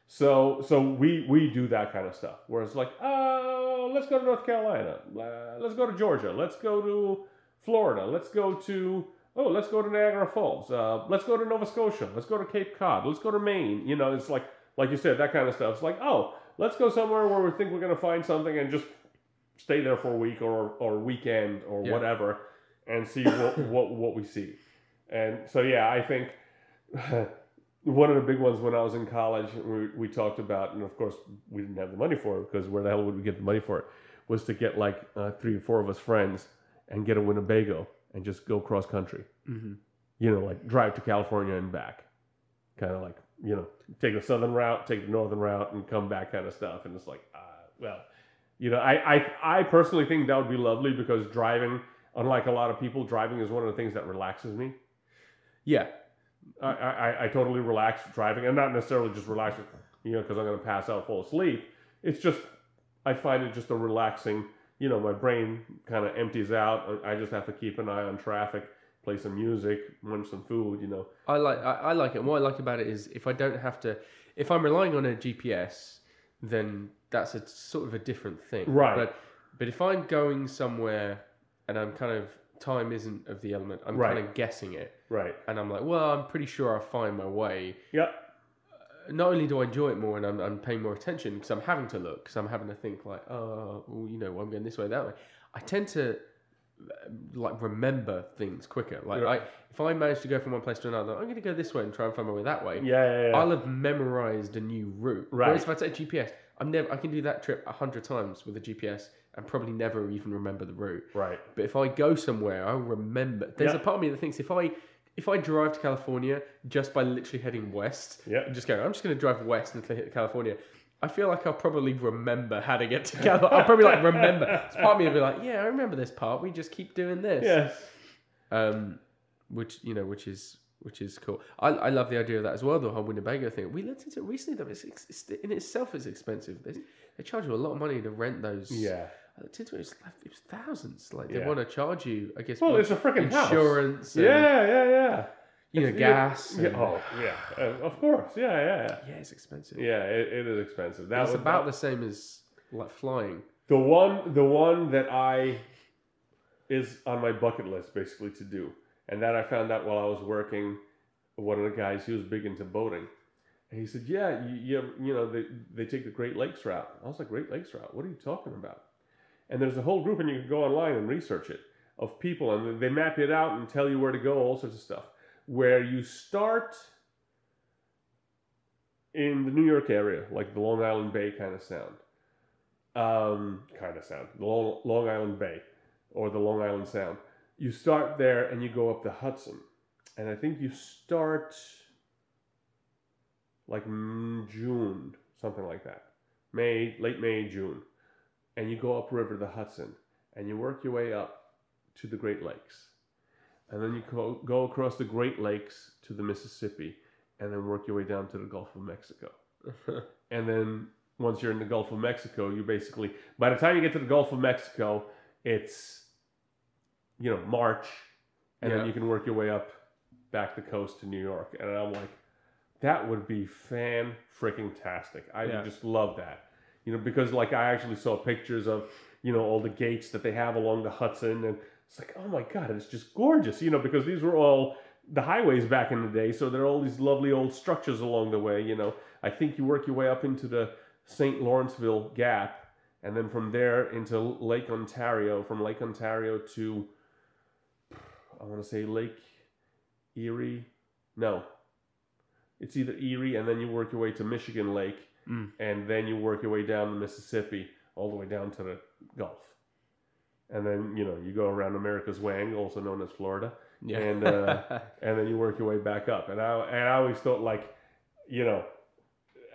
so so we we do that kind of stuff. Where it's like, oh, let's go to North Carolina, uh, let's go to Georgia, let's go to Florida, let's go to oh, let's go to Niagara Falls, uh, let's go to Nova Scotia, let's go to Cape Cod, let's go to Maine. You know, it's like like you said, that kind of stuff. It's like, oh, let's go somewhere where we think we're gonna find something and just stay there for a week or or weekend or Yeah. whatever, and see what [laughs] what what we see. And so yeah, I think. [laughs] one of the big ones when I was in college, we, we talked about, and of course we didn't have the money for it because where the hell would we get the money for it? Was to get like uh, three or four of us friends and get a Winnebago and just go cross country. Mm-hmm. You know, like drive to California and back, kind of like you know, take the southern route, take the northern route, and come back, kind of stuff. And it's like, uh, well, you know, I, I I personally think that would be lovely because driving, unlike a lot of people, driving is one of the things that relaxes me. Yeah. I, I, I totally relax driving, and not necessarily just relax, you know, because I'm going to pass out, fall asleep. It's just I find it just a relaxing. You know, my brain kind of empties out. I just have to keep an eye on traffic play some music, munch some food. You know, I like I, I like it. And what I like about it is if I don't have to, if I'm relying on a GPS, then that's a sort of a different thing. Right. But but if I'm going somewhere and I'm kind of time isn't of the element, I'm Right. kind of guessing it, right? and I'm like, well, I'm pretty sure I'll find my way. Yeah, Not only do I enjoy it more and I'm, I'm paying more attention because I'm having to look, because I'm having to think like, oh, well, you know, I'm going this way, that way. I tend to uh, like remember things quicker. Like. I, if I manage to go from one place to another, I'm going to go this way and try and find my way that way. yeah, yeah. yeah. I'll have memorized a new route. Right. Whereas if I take GPS, I'm never. I can do that trip a hundred times with a GPS and probably never even remember the route. right. But if I go somewhere, I'll remember. There's Yeah. a part of me that thinks if I if I drive to California just by literally heading west, Yeah. and just going, I'm just going to drive west until I hit California. I feel like I'll probably remember how to get to [laughs] California. I'll probably like remember. So part of me will be like, yeah, I remember this part. We just keep doing this Yes. um, which you know, which is which is cool. I, I love the idea of that as well. The whole Winnebago thing. We looked into it recently. Though it's, it's in itself is expensive. They, they charge you a lot of money to rent those. Yeah. I looked into it. It was, like- it was thousands. Like they Yeah. want to charge you. I guess. Well, it's a freaking house. insurance. and, Yeah, yeah, yeah. You know, It's- gas. Yeah, and- oh, yeah. Uh, of course. Yeah, yeah, yeah. yeah, it's expensive. Yeah, it, it is expensive. That it's was about the same as like flying. the one. The one that I is on my bucket list basically to do, and that I found out while I was working. One of the guys, he was big into boating, and he said, "Yeah, you, you, you know, they they take the Great Lakes route." I was like, "Great Lakes route? What are you talking about?" And there's a whole group, and you can go online and research it of people, and they map it out and tell you where to go, all sorts of stuff. Where you start in the New York area, like the Long Island Bay kind of sound, um, kind of sound, the Long, Long Island Bay or the Long Island Sound. You start there and you go up the Hudson, and I think you start like June, something like that, May, late May, June, and you go upriver the Hudson, and you work your way up to the Great Lakes, and then you go, go across the Great Lakes to the Mississippi, and then work your way down to the Gulf of Mexico. [laughs] and then once you're in the Gulf of Mexico, you basically by the time you get to the Gulf of Mexico, it's you know March, and Yeah. then you can work your way up back the coast to New York. And I'm like, that would be fan freaking tastic. I Yeah. just love that, you know, because like I actually saw pictures of you know all the gates that they have along the Hudson, and it's like, oh my god, it's just gorgeous, you know, because these were all the highways back in the day, so there are all these lovely old structures along the way, you know. I think you work your way up into the St. Lawrenceville Gap, and then from there into Lake Ontario, from Lake Ontario to, I want to say Lake Erie. No. It's either Erie, and then you work your way to Michigan Lake, Mm. and then you work your way down the Mississippi, all the way down to the Gulf. And then, you know, you go around America's Wang, also known as Florida Yeah. And, uh, [laughs] and then you work your way back up. And I and I always thought like, you know,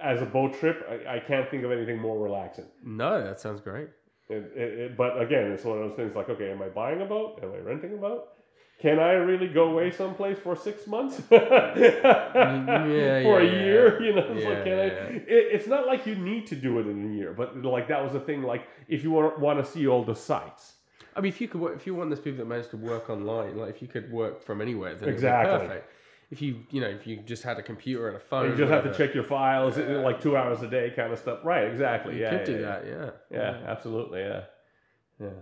as a boat trip, I, I can't think of anything more relaxing. no, that sounds great. It, it, it, but again, it's one of those things like, okay, am I buying a boat? Am I renting a boat? Can I really go away someplace for six months? [laughs] for yeah, a yeah. year, you know, it's Yeah, like, can I? yeah, yeah. It, it's not like you need to do it in a year, but like that was the thing. Like, if you want want to see all the sites, I mean, if you could, work, if you want those people that managed to work online, like if you could work from anywhere, then Exactly. perfect. If you, you know, if you just had a computer and a phone, you just have to check your files, like two hours a day, kind of stuff. Right? Exactly. You yeah, could yeah, do yeah. that, yeah. Yeah, absolutely. Yeah, yeah. Hmm.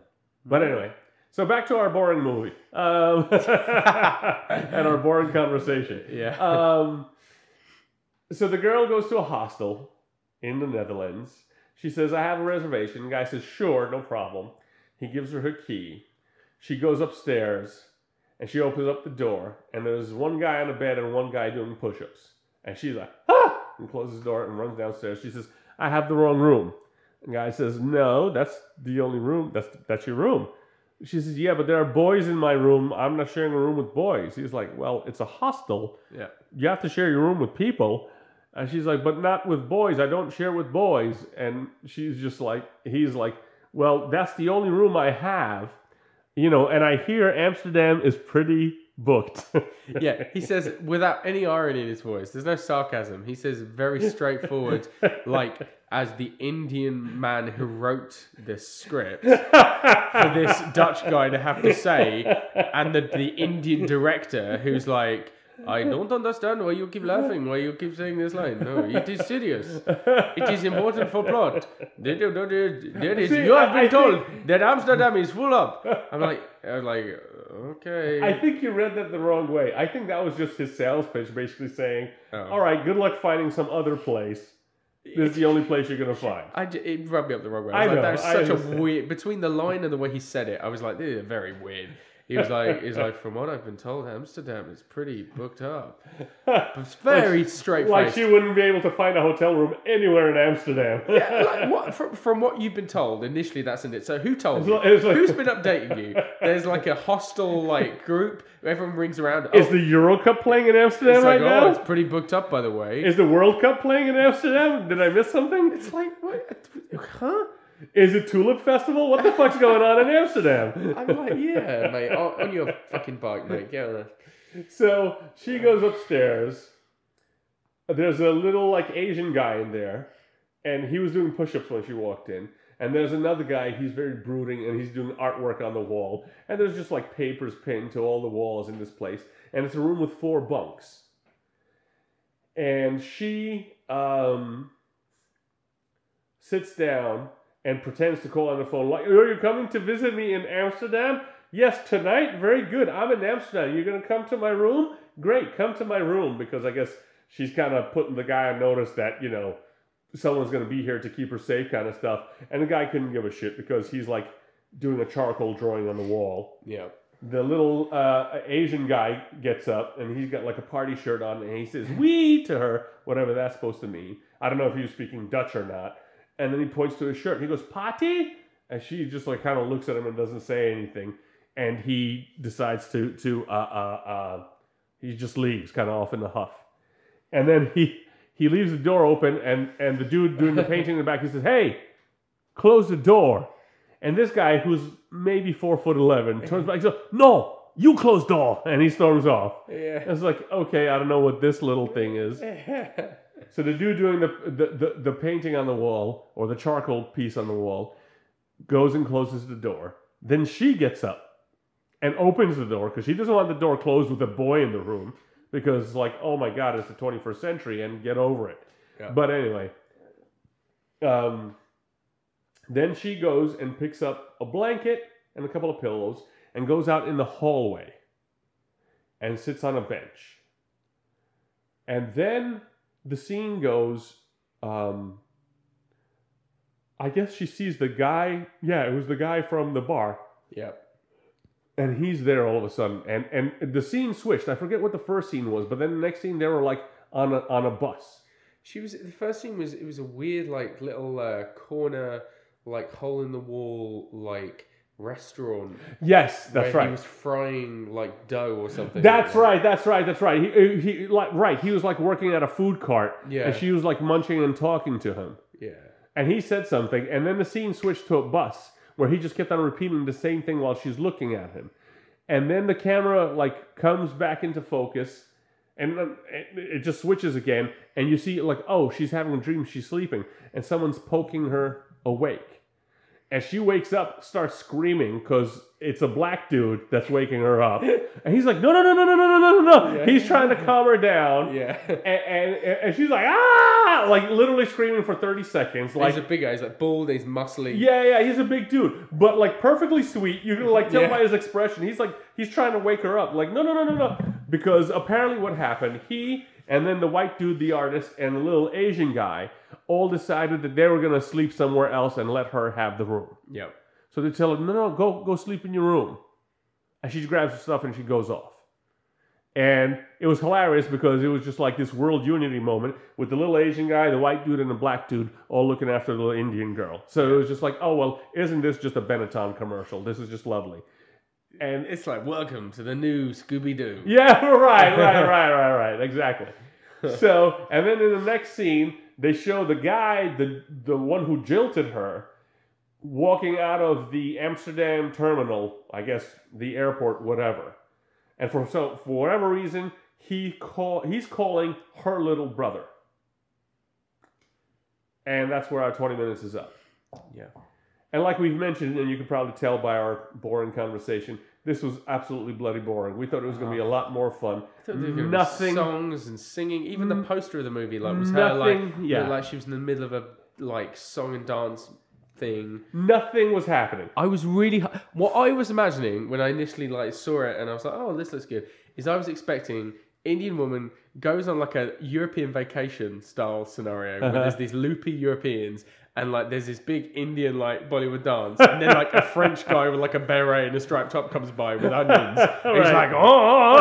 But anyway, so back to our boring movie um, [laughs] and our boring conversation. Yeah. Um, so the girl goes to a hostel in the Netherlands. She says, "I have a reservation." The guy says, "Sure, no problem." He gives her her key. She goes upstairs and she opens up the door, and there's one guy on a bed and one guy doing push-ups. And she's like, "Ah!" and closes the door and runs downstairs. She says, "I have the wrong room." The guy says, "No, that's the only room. That's that's your room." She says, "Yeah, but there are boys in my room. I'm not sharing a room with boys." He's like, "Well, it's a hostel. Yeah. You have to share your room with people." And she's like, "But not with boys. I don't share with boys." And she's just like, he's like, "Well, that's the only room I have." You know, and I hear Amsterdam is pretty booked. [laughs] Yeah, he says without any irony in his voice. There's no sarcasm. He says very [laughs] straightforward, like as the Indian man who wrote this script [laughs] for this Dutch guy to have to say, and the, the Indian director who's like, I don't understand why you keep laughing, why you keep saying this line. No, it is serious. It is important for plot. That is- See, you have been I told think- that Amsterdam is full up. I'm like, I was like, okay. I think you read that the wrong way. I think that was just his sales pitch, basically saying, Oh. "All right, good luck finding some other place. This is the only place you're gonna find." I j- it rubbed me up the wrong way. I I was know, like, that's I such a weird between the line and the way he said it. I was like, this is very weird. He was like, he's like, from what I've been told, Amsterdam is pretty booked up. [laughs] It's very straight like she wouldn't be able to find a hotel room anywhere in Amsterdam. Yeah, like [laughs] what, from, from what you've been told, initially that's in it. So who told It's you? like- like- Who's been updating you? There's like a hostel like [laughs] group. Everyone rings around. Is oh, the Euro Cup playing in Amsterdam it's like, right oh, now? it's pretty booked up, by the way. Is the World Cup playing in Amsterdam? Did I miss something? it's like, what? Huh? Is it Tulip Festival? What the fuck's going on in Amsterdam? [laughs] I'm like, yeah, mate, on, your fucking bike, mate. Get on it. So she goes upstairs. There's a little like Asian guy in there, and he was doing push-ups when she walked in. And there's another guy. He's very brooding, and he's doing artwork on the wall. And there's just like papers pinned to all the walls in this place. And it's a room with four bunks. And she um, sits down and pretends to call on the phone. Like, are you coming to visit me in Amsterdam? Yes, tonight. Very good. I'm in Amsterdam. You're gonna come to my room? Great. Come to my room because I guess she's kind of putting the guy on notice that you know someone's gonna be here to keep her safe, kind of stuff. And the guy couldn't give a shit because he's like doing a charcoal drawing on the wall Yeah. the little uh, Asian guy gets up and he's got like a party shirt on and he says "we" to her, whatever that's supposed to mean. I don't know if he was speaking Dutch or not. And then he points to his shirt. He goes "party," and she just like kind of looks at him and doesn't say anything. And he decides to to uh uh uh he just leaves kind of off in the huff. And then he he leaves the door open and and the dude doing the painting in the back he says, "Hey, close the door." And this guy, who's maybe four foot eleven, turns back and says, "No, you close the door," and he storms off. Yeah. It's like, okay, I don't know what this little thing is. [laughs] So the dude doing the, the the the painting on the wall or the charcoal piece on the wall goes and closes the door. Then she gets up and opens the door because she doesn't want the door closed with a boy in the room because like, oh my god, it's the 21st century and get over it. Yeah. But anyway, um, then she goes and picks up a blanket and a couple of pillows and goes out in the hallway and sits on a bench. And then the scene goes, um, I guess she sees the guy. Yeah, it was the guy from the bar. Yep. And he's there all of a sudden. And, and the scene switched. I forget what the first scene was, but then the next scene they were like on a, on a bus. She was the first scene was it was a weird like little uh, corner like hole in the wall like restaurant. Yes, that's right. He was frying like dough or something. That's like right. That's right. That's right. He, uh, he like right. He was like working at a food cart, Yeah. and she was like munching and talking to him. Yeah. And he said something, and then the scene switched to a bus where he just kept on repeating the same thing while she's looking at him. And then the camera like comes back into focus, and um, it it just switches again, and you see like, oh, she's having a dream, she's sleeping, and someone's poking her awake. And she wakes up, starts screaming because it's a black dude that's waking her up, [laughs] and he's like, no, no, no, no, no, no, no, no, no. Yeah. He's trying to calm her down [laughs] Yeah. and, and and she's like ah like literally screaming for 30 seconds like he's a big guy. He's like bald. He's muscly. yeah yeah he's a big dude but like perfectly sweet you can like tell Yeah. by his expression he's like he's trying to wake her up like no no no no no because apparently what happened he and then the white dude the artist and the little asian guy all decided that they were going to sleep somewhere else and let her have the room Yeah. so they tell her no no go go sleep in your room and she grabs her stuff and she goes off and it was hilarious because it was just like this world unity moment with the little Asian guy, the white dude, and the black dude all looking after the little Indian girl. So it was just like, oh, well, isn't this just a Benetton commercial? This is just lovely. And It's like welcome to the new Scooby Doo. yeah, [laughs] right, right, [laughs] right, right, right, exactly. So, and then in the next scene, they show the guy, the the one who jilted her, walking out of the Amsterdam terminal, I guess the airport, whatever. and for so for whatever reason, he call he's calling her little brother, and that's where our twenty minutes is up. Yeah. And like we've mentioned, and you can probably tell by our boring conversation, this was absolutely bloody boring. We thought it was going to be a oh. lot more fun. I thought there were gonna be Nothing, songs and singing. Even the mm. poster of the movie like was her like nothing, yeah, like she was in the middle of a like song and dance thing. nothing was happening. I was really what I was imagining when I initially like saw it and I was like, oh, this looks good. Is I was expecting Indian woman goes on like a European vacation style scenario where [laughs] there's these loopy Europeans and like there's this big Indian like Bollywood dance and then like a French guy with like a beret and a striped top comes by with [laughs] onions. And he's Right. like, oh, oh,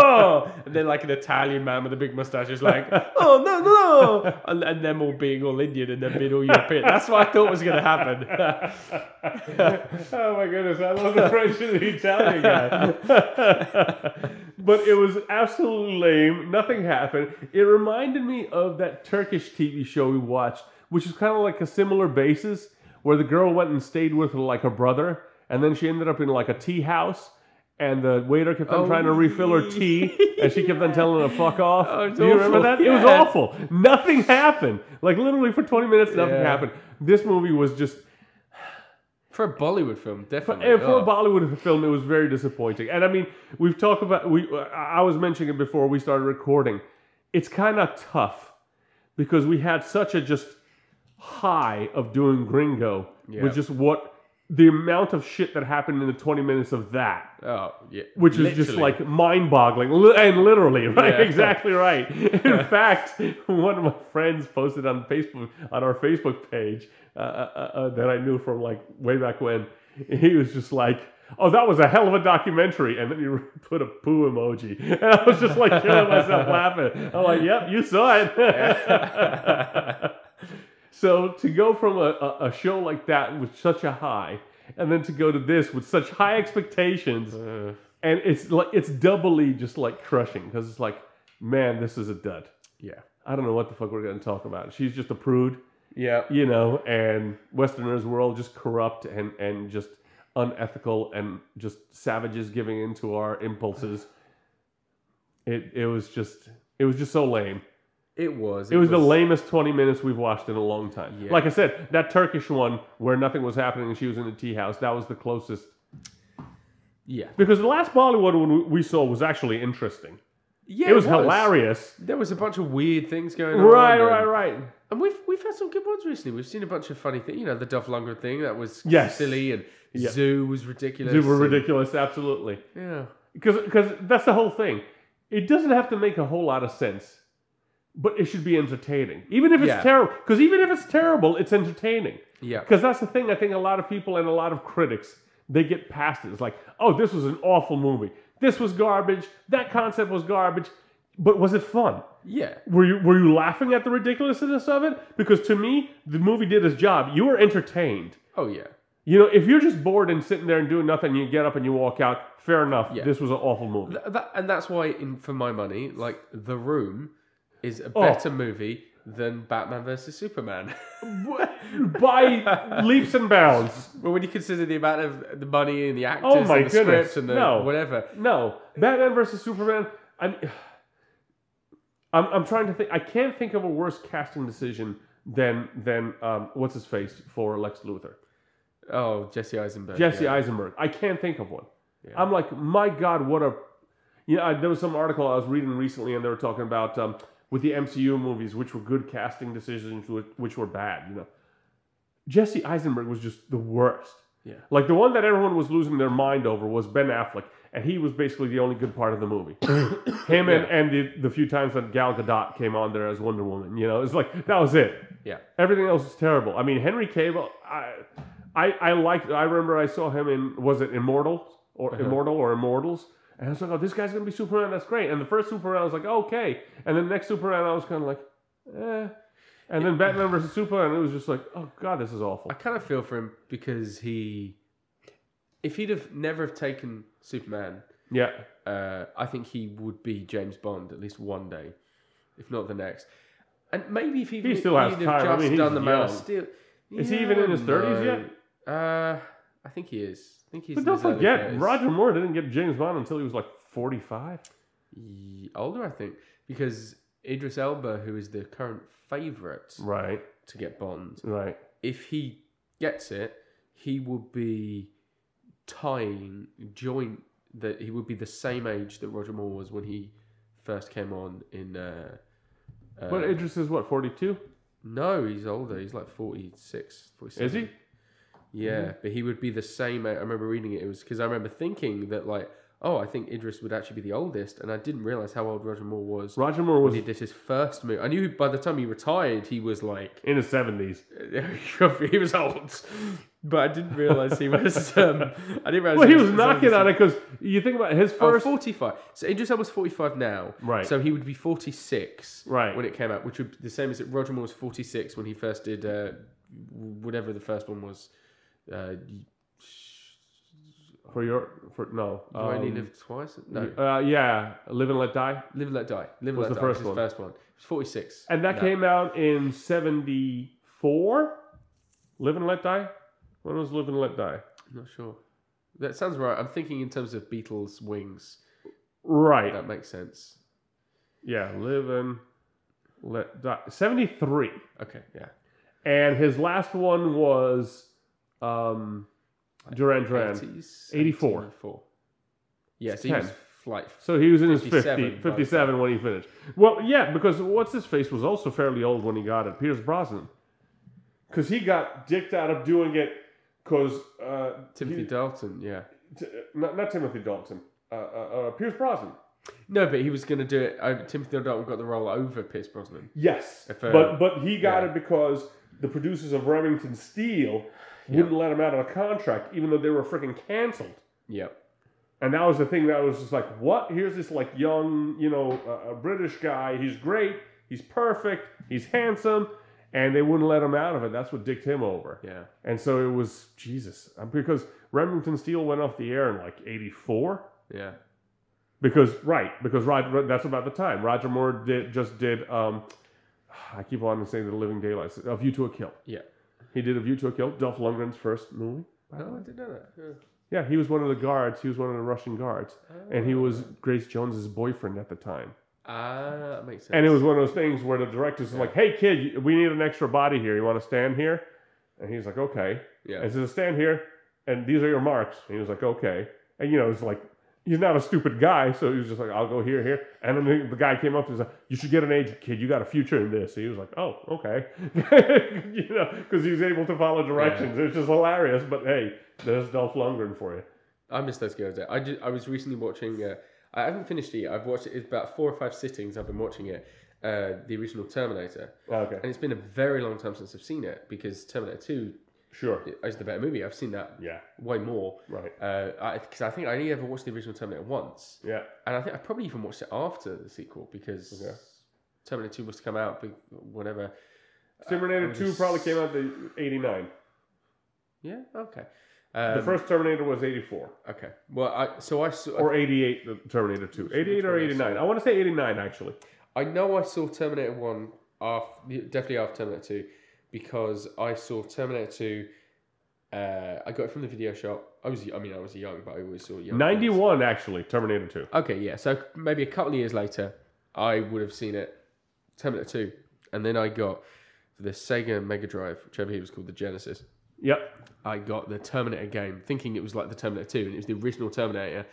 oh," and then like an Italian man with a big mustache is like, oh no no, no. and, and them all being all Indian and them being all European. That's what I thought was gonna happen. oh my goodness, I love the French and the Italian guy. but it was absolutely lame. Nothing happened. It reminded me of that Turkish TV show we watched, which is kind of like a similar basis, where the girl went and stayed with like her brother, and then she ended up in like a tea house. And the waiter kept on Oh, trying to oh, refill her tea, [laughs] and she kept on telling her to fuck off. Oh, Do you remember awful. that? It was awful. Nothing happened. Like literally for 20 minutes, nothing Yeah. happened. This movie was just For a Bollywood film, definitely. for Oh. a Bollywood film, it was very disappointing. And I mean, we've talked about we. I was mentioning it before we started recording. It's kind of tough because we had such a just high of doing Gringo Yeah. with just what the amount of shit that happened in the twenty minutes of that, Oh, yeah. which is just like mind-boggling, and literally, [laughs] right? Yeah. Exactly right. [laughs] In fact, one of my friends posted on Facebook on our Facebook page uh, uh, uh, that I knew from like way back when. He was just like, "Oh, that was a hell of a documentary," and then he [laughs] put a poo emoji, and I was just like killing myself laughing. I'm like, "Yep, you saw it." So to go from a, a, a show like that with such a high, and then to go to this with such high expectations Uh, and it's like it's doubly just like crushing because it's like, man, this is a dud. yeah. I don't know what the fuck we're gonna talk about. She's just a prude, Yeah. you know, and Westerners were all just corrupt and and just unethical and just savages giving into our impulses. It it was just it was just so lame. It was. It was the lamest twenty minutes we've watched in a long time. Yeah. Like I said, that Turkish one where nothing was happening and she was in the tea house, that was the closest. Yeah. Because the last Bollywood one we saw was actually interesting. Yeah. it was, hilarious. There was a bunch of weird things going on. Right, right, right. And we've we've had some good ones recently. We've seen a bunch of funny things. You know, the Dolph Lundgren thing that was Yes. silly, and Yeah. Zoo was ridiculous. Zoo were and- ridiculous, absolutely. Yeah. Because because that's the whole thing. It doesn't have to make a whole lot of sense, but it should be entertaining, even if it's Yeah. terrible. Because even if it's terrible, it's entertaining. Yeah. Because that's the thing. I think a lot of people and a lot of critics they get past it. It's like, oh, this was an awful movie. This was garbage. That concept was garbage. But was it fun? Yeah. Were you were you laughing at the ridiculousness of it? Because to me, the movie did its job. You were entertained. Oh yeah. You know, if you're just bored and sitting there and doing nothing, you get up and you walk out. Fair enough. Yeah. This was an awful movie. Th- that, and that's why, in, for my money, like The Room is a Oh. better movie than Batman versus Superman. By [laughs] leaps and bounds. But when you consider the amount of the money and the actors Oh my and the goodness, script and the no. whatever, No, Batman versus Superman. I'm, I'm, I'm trying to think. I can't think of a worse casting decision than than um, what's his face for Lex Luthor, oh Jesse Eisenberg, Jesse yeah. Eisenberg. I can't think of one. Yeah. I'm like, my God, what a. You know, I, there was some article I was reading recently, and they were talking about um, with the MCU movies, which were good casting decisions, which, were bad. You know, Jesse Eisenberg was just the worst. Yeah. Like the one that everyone was losing their mind over was Ben Affleck, and he was basically the only good part of the movie. [coughs] Him and, and the, the few times that Gal Gadot came on there as Wonder Woman, you know, it's like that was it. Yeah. Everything else was terrible. I mean, Henry Cavill, I, I, I liked. I remember I saw him in was it Immortal or Uh-huh. Immortal or Immortals, and I was like, oh, this guy's gonna be Superman. That's great. And the first Superman, I was like, okay, and then the next Superman, I was kind of like, eh. And then Batman versus Superman, it was just like, oh god, this is awful. I kind of feel for him because he, if he'd have never have taken Superman, Yeah. uh, I think he would be James Bond at least one day, if not the next. And maybe if he, He still has he'd have time. I mean, he's done the Man of. Steel. Is he even in his 30s no. yet? Uh, I think he is. Think he's. But don't forget, 30s. Roger Moore didn't get James Bond until he was like 45. Ye- older, I think, because Idris Elba, who is the current favorite Right, to get Bond, right. if he gets it, he will be tying joint that he would be the same age that Roger Moore was when he first came on in. Uh, uh, But Idris is what, 42? no, he's older. He's like 46, 47. Is he? Yeah, but he would be the same. I remember reading it. It was because I remember thinking that like, oh, I think Idris would actually be the oldest, and I didn't realize how old Roger Moore was Roger Moore when was he did his first movie. I knew by the time he retired, he was like in his 70s. [laughs] he was old, but I didn't realize he was. [laughs] Um, I didn't realize. Well, he was knocking on it because you think about his Oh, first. 45. So Idris Elba's 45 now. Right. So he would be 46 Right. when it came out, which would be the same as Roger Moore was 46 when he first did uh, whatever the first one was. Uh, for your. for No. You only um, live twice? No. Uh, yeah, Live and Let Die. Live and Let Die. Live and Was Let the Die first was one. first one. It was 46. And that No. came out in 74? Live and Let Die? When was Live and Let Die? I'm not sure. That sounds right. I'm thinking in terms of Beatles' wings. Right. That makes sense. Yeah, Live and Let Die. 73. Okay, yeah. And his last one was um, Duran Duran. 80s, 84. 84. Yeah, so he was like So he was in his 57 50, 57 when he finished. Well, yeah, because what's his face was also fairly old when he got it. Pierce Brosnan. Because he got dicked out of doing it because. Uh, Timothy he- Dalton, yeah. t- not, not Timothy Dalton. Uh, uh, uh, Pierce Brosnan. No, but he was going to do it. Uh, Timothy Dalton got the role over Pierce Brosnan. Yes. If, uh, but but he got yeah. it because the producers of Remington Steele wouldn't let him out of a contract, even though they were freaking canceled. Yep. And that was the thing that was just like, what? Here's this like young, you know, uh, a British guy. He's great. He's perfect. He's handsome. And they wouldn't let him out of it. That's what dicked him over. Yeah. And so it was, Jesus. Uh, Because Remington Steele went off the air in like 84. Yeah. Because, right, because Roger, that's about the time. Roger Moore did just did, um, I keep on saying The Living Daylights, A View to a Kill. Yeah. He did A View to a Kill, Dolph Lundgren's first movie. Oh. I didn't know that. Yeah. Yeah, he was one of the guards. He was one of the Russian guards. And he was Oh. Grace Jones's boyfriend at the time. Ah, that makes sense. And it was one of those things where the directors were like, hey, kid, we need an extra body here. You want to stand here? And he's like, okay. Yeah. And says, stand here, and these are your marks. And he was like, okay. And, you know, it's like, he's not a stupid guy. So he was just like, I'll go here, here. And then the, the guy came up and was like, you should get an agent, kid. You got a future in this. He was like, oh, okay. [laughs] you know, because he was able to follow directions. It's just hilarious. But hey, there's Dolph Lundgren for you. I miss those girls. I, just, I was recently watching. Uh, I haven't finished it. yet. I've watched it. It's about four or five sittings. I've been watching it. Uh, the original Terminator, Okay. and it's been a very long time since I've seen it because Terminator Two Sure. is the better movie. I've seen that Yeah. way more. Right. Because I, 'cause I think I only ever watched the original Terminator once, Yeah. and I think I probably even watched it after the sequel because Okay. Terminator Two was to come out, but whatever. Terminator I 2 just- probably came out in 89. Yeah. Okay. Um, the first Terminator was 84. Okay. Well, I so I saw. Or 88, the Terminator 2. 88 or 89. I want to say 89, actually. I know I saw Terminator One after definitely after Terminator Two because I saw Terminator Two. Uh, I got it from the video shop. I was I mean I was young, but I always saw young. films. 91, actually, Terminator 2. Okay, yeah. So maybe a couple of years later, I would have seen it, Terminator Two, and then I got the Sega Mega Drive, whichever it was called, the Genesis. Yep. I got the Terminator game, thinking it was like the Terminator 2, and it was the original Terminator.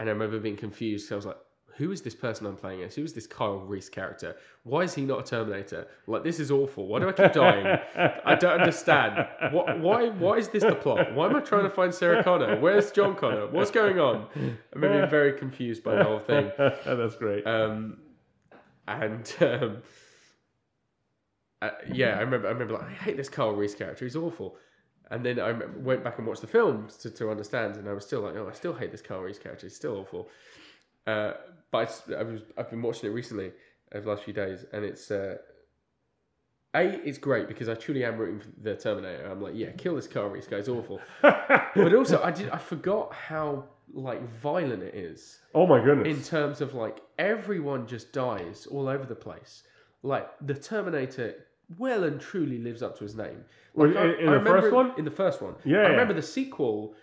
And I remember being confused because I was like, who is this person I'm playing as? Who is this Kyle Reese character? Why is he not a Terminator? Like, this is awful. Why do I keep dying? I don't understand. What, why, why is this the plot? Why am I trying to find Sarah Connor? Where's John Connor? What's going on? I remember being very confused by the whole thing. Oh, [laughs] that's great. Um, and um, uh, yeah, I remember. I remember like I hate this Carl Reese character. He's awful. And then I went back and watched the film to, to understand, and I was still like, oh, I still hate this Carl Reese character. He's still awful. Uh, but I, was I've been watching it recently over the last few days, and it's uh, a it's great because I truly am rooting for the Terminator. I'm like, yeah, kill this car, Reese guy's awful. [laughs] but also, I did I forgot how like violent it is oh, my goodness! in terms of like everyone just dies all over the place. Like the Terminator well and truly lives up to his name. Like, I- in- in I the first one? In the first one. Yeah, I remember the sequel,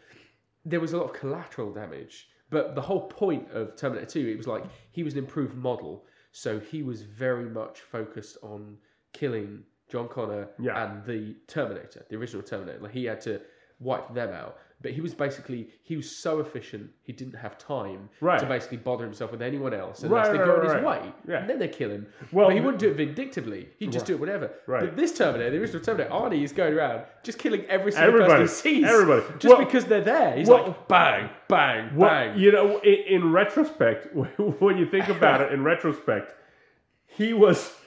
there was a lot of collateral damage. But the whole point of Terminator 2, it was like he was an improved model, so he was very much focused on killing John Connor Yeah. and the Terminator, the original Terminator. Like he had to wipe them out. But he was basically he was so efficient he didn't have time Right. to basically bother himself with anyone else unless Right, they right, in right, his way. Yeah. And then they kill him. Well, but he wouldn't do it vindictively. He'd just do it whatever. Right. But this Terminator, the original Terminator, Arnie is going around just killing every single Everybody. person he sees. Everybody. Just Well- because they're there. He's well- like bang, bang, Well, bang. you know, in, in retrospect, [laughs] when you think about it, in retrospect, he was. [laughs]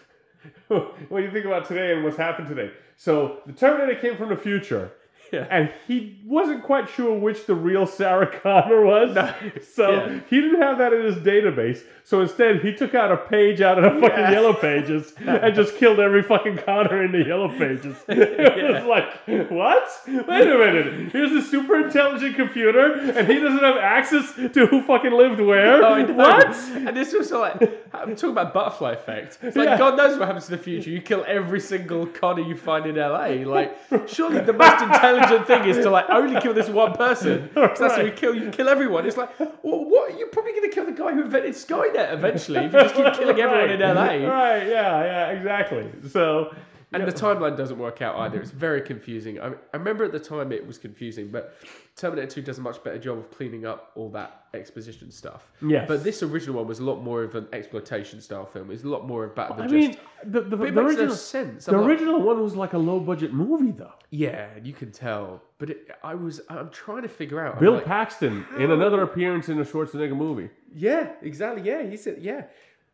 When you think about today and what's happened today, so the Terminator came from the future, Yeah. and he wasn't quite sure which the real Sarah Connor was. [laughs] So Yeah. he didn't have that in his database. So instead, he took out a page out of the fucking Yeah. yellow pages [laughs] and just killed every fucking Connor in the yellow pages. [laughs] It was like, what? Wait a minute. Here's a super intelligent computer, and he doesn't have access to who fucking lived where. What? And this was like, I'm talking about butterfly effect. It's like, Yeah. God knows what happens in the future. You kill every single Connor you find in LA. Like, surely the most intelligent thing is to like only kill this one person. [laughs] 'Cause that's how you kill, you kill everyone. It's like, well, what? You're probably going to kill the guy who invented Skynet eventually if you just keep killing everyone in LA. Right, yeah, yeah, exactly. So, And the timeline doesn't work out either. It's very confusing. I, I remember at the time it was confusing, but Terminator 2 does a much better job of cleaning up all that exposition stuff. Yes. But this original one was a lot more of an exploitation style film. It's a lot more about the I just. mean, the, the, the original, no sense. the I'm not- original one was like a low budget movie, though. yeah, you can tell. But it, I was, I'm trying to figure out. Bill like, Paxton in another appearance in a Schwarzenegger movie. Yeah, exactly. Yeah, he said, yeah.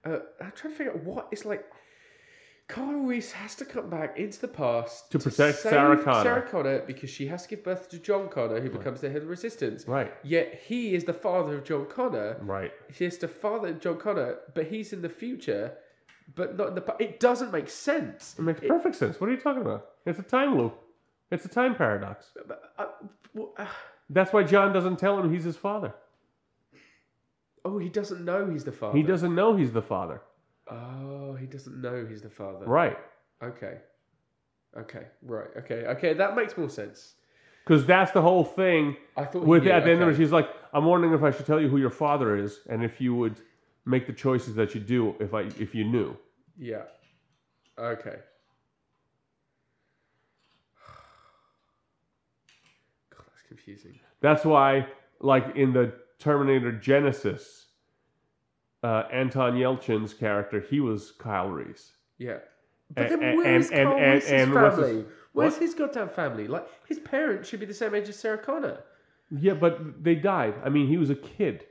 Uh, I'm trying to figure out what it's like. Carl Reese has to come back into the past To protect save Sarah Connor. Sarah Connor because she has to give birth to John Connor, who becomes the head of Resistance. Right, Yet he is the father of John Connor. right. He is the father of John Connor, but he's in the future, but not in the past. It doesn't make sense. It makes perfect sense. What are you talking about? It's a time loop. It's a time paradox. But, uh, well, uh, That's why John doesn't tell him he's his father. oh, he doesn't know he's the father. He doesn't know he's the father. Oh, he doesn't know he's the father. Right. Okay. Okay. Right. Okay. Okay. That makes more sense. Because that's the whole thing I thought with knew, at the end of it, she's like, I'm wondering if I should tell you who your father is and if you would make the choices that you do if I if you knew. Yeah. Okay. [sighs] God, that's confusing. That's why, like in the Terminator Genisys, uh, Anton Yelchin's character, he was Kyle Reese. Yeah. But then and- where's and- Carl and- Reese's and his- family? Where's what? his goddamn family? Like his parents should be the same age as Sarah Connor. Yeah, but they died. I mean, he was a kid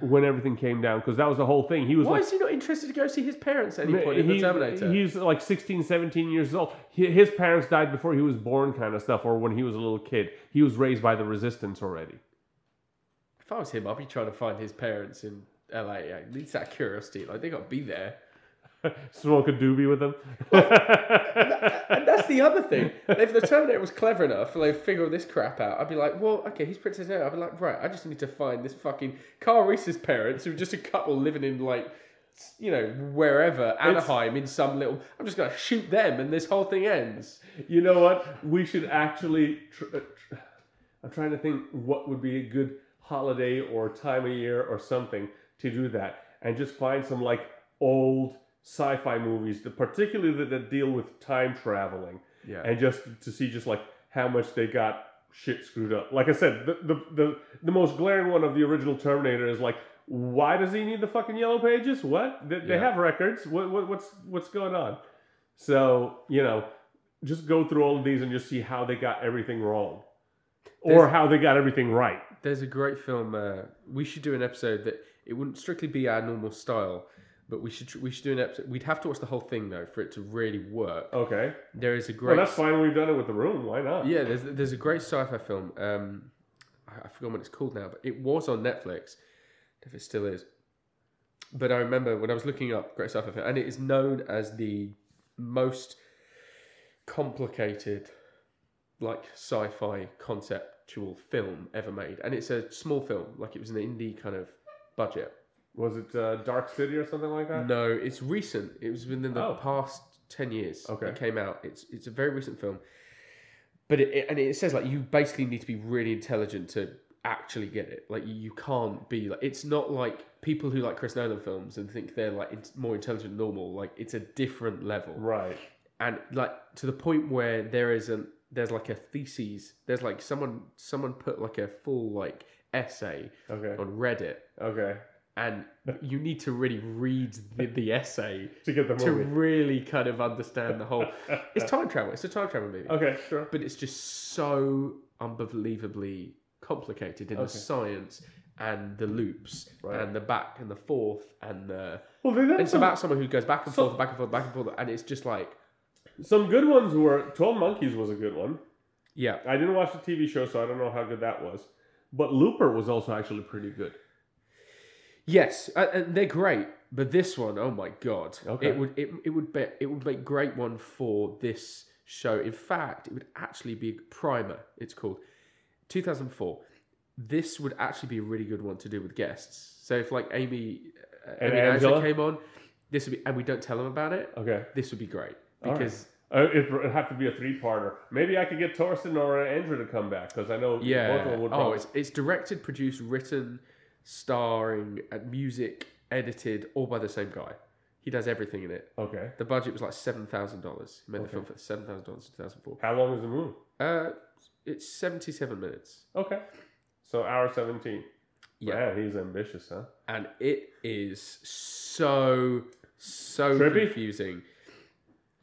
when everything came down because that was the whole thing. He was Why like, is he not interested to go see his parents at any point in the Terminator? he's like 16, 17 years old. He- His parents died before he was born, kind of stuff, or when he was a little kid. He was raised by the resistance already. if I was him, I'd be trying to find his parents in LA. At least that curiosity, like they got to be there. [laughs] Smoke a doobie with him. [laughs] And that's the other thing. If the Terminator was clever enough, and they figure this crap out, I'd be like, well, okay, he's Princess Leia. I'd be like, right, I just need to find this fucking Carl Reese's parents, who are just a couple living in like, you know, wherever Anaheim in some little. I'm just gonna shoot them, and this whole thing ends. You know what? We should actually. Tr- uh, tr- I'm trying to think what would be a good holiday or time of year or something to do that, and just find some like old sci-fi movies, that particularly that, that deal with time traveling, Yeah. and just to see just like how much they got shit screwed up. Like I said, the the the, the most glaring one of the original Terminator is like. Why does he need the fucking yellow pages? What? They, they have records. What, what what's what's going on? So you know, just go through all of these and just see how they got everything wrong, or how they got everything right. There's a great film. Uh, we should do an episode that it wouldn't strictly be our normal style, but we should we should do an episode. We'd have to watch the whole thing though for it to really work. Okay. There is a great. Well, that's fine. We've done it with the room. Why not? Yeah, there's there's a great sci-fi film. Um, I, I forgot what it's called now, but it was on Netflix. If it still is, but I remember when I was looking up great sci-fi film, and it is known as the most complicated, like sci-fi conceptual film ever made, and it's a small film, like it was an indie kind of budget. Was it uh, Dark City or something like that? No, it's recent. It was within the Oh. past ten years. Okay. it came out. It's it's a very recent film, but it, it and it says like you basically need to be really intelligent to actually get it. Like you can't be like it's not like people who like Chris Nolan films and think they're like in- more intelligent than normal. Like it's a different level, Right. and like to the point where there is an there's like a thesis. There's like someone someone put like a full like essay Okay. on Reddit, Okay. and you need to really read the, the essay To get the to movie. really kind of understand the whole. [laughs] It's time travel. It's a time travel movie Okay. Sure. but it's just so unbelievably complicated in Okay. the science and the loops Right. and the back and the forth and the Well, did it's some, about someone who goes back and forth back and forth back and forth and it's just like some good ones. Were Twelve Monkeys was a good one. yeah I didn't watch the TV show, so I don't know how good that was. But Looper was also actually pretty good. yes and, and they're great but this one oh my god Okay. it would it, it would be it would make great one for this show in fact it would actually be primer it's called 2004 this would actually be a really good one to do with guests so if like amy uh, And Amy Angela? came on this would be and we don't tell them about it Okay. this would be great because Uh, it would have to be a three-parter. Maybe I could get Torsten or Andrew to come back because I know yeah both of them would. oh probably- it's, it's directed produced written starring and music edited all by the same guy he does everything in it okay. the budget was like seven thousand dollars he made the film for seven thousand dollars in 2004 How long is the movie? uh it's 77 minutes Okay. So hour seventeen. Yeah. Man, he's ambitious, huh? and it is so so Trippy? confusing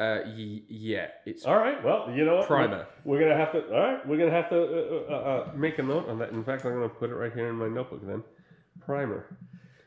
uh y- yeah it's All right. Well, you know what? Primer. We're, we're gonna have to. All right. We're gonna have to uh, uh, uh, make a note on that. In fact, I'm gonna put it right here in my notebook. Then, primer.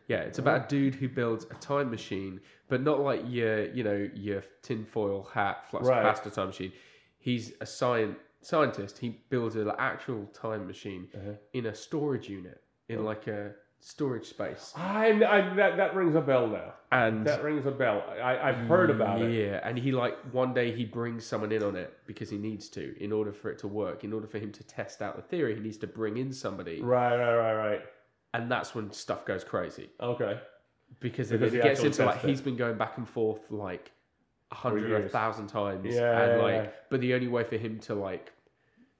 Yeah, it's about a dude who builds a time machine, but not like your, you know, your tinfoil hat flux Right. capacitor time machine. He's a science scientist. He builds an actual time machine Uh-huh. in a storage unit, in like a storage space. I, I that that rings a bell now. And That rings a bell. I, I've heard about it. Yeah, and he like one day he brings someone in on it because he needs to in order for it to work. In order for him to test out the theory, he needs to bring in somebody, Right, right, right, right. and that's when stuff goes crazy. Okay. because, Because it gets into like tested. he's been going back and forth like a hundred or a thousand times, Yeah, and yeah, like, yeah. but the only way for him to like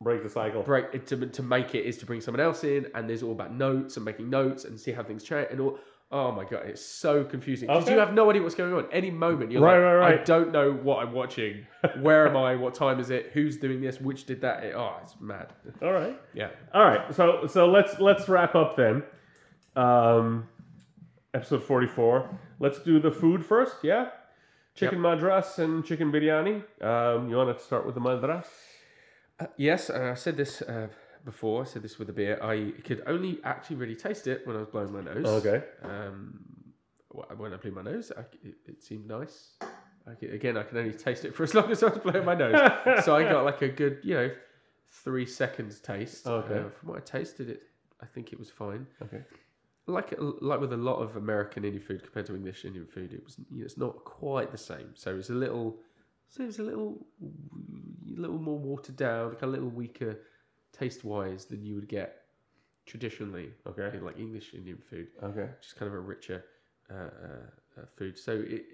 Break the cycle. break to to make it is to bring someone else in, and there's all about notes and making notes and see how things change and all. Oh my god, it's so confusing because Okay. you have no idea what's going on. Any moment you're Right, like, right, right. I don't know what I'm watching. Where am I? What time is it? Who's doing this? Which did that? It- oh, it's mad. All right. Yeah. All right. So so let's let's wrap up then. Um, episode forty four. Let's do the food first. Yeah. Chicken madras and chicken biryani. Um, you want to start with the madras? Uh, yes, and I said this uh, before. I said this with the beer. I could only actually really taste it when I was blowing my nose. Okay. Um, when I blew my nose, I, it, it seemed nice. I could, again, I can only taste it for as long as I was blowing my nose. so I got like a good, you know, three seconds taste. Okay. Uh, from what I tasted, it, I think it was fine. Okay. Like like with a lot of American Indian food compared to English Indian food, it was you know, it's not quite the same. So it's a little, so it was a little, a little more watered down, like a little weaker taste wise than you would get traditionally Okay. in like English Indian food Okay. just kind of a richer uh, uh, uh, food. So, it,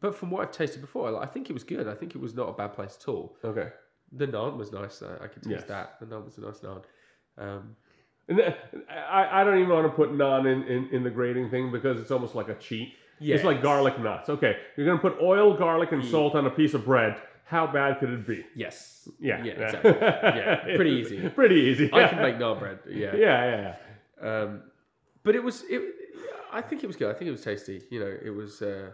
but from what I've tasted before, like, I think it was good. I think it was not a bad place at all. Okay. The naan was nice. Uh, I could taste Yes. that. The naan was a nice naan. Um, And th- I, I don't even want to put naan in, in, in the grading thing because it's almost like a cheat. It's like garlic nuts. Okay, you're gonna put oil, garlic, and salt on a piece of bread. How bad could it be? yes. Yeah, Yeah, exactly. Yeah, [laughs] pretty easy. Pretty easy. I can make naan bread. Yeah. Yeah, yeah, yeah. Um, but it was. It, I think it was good. I think it was tasty. You know, it was. Uh,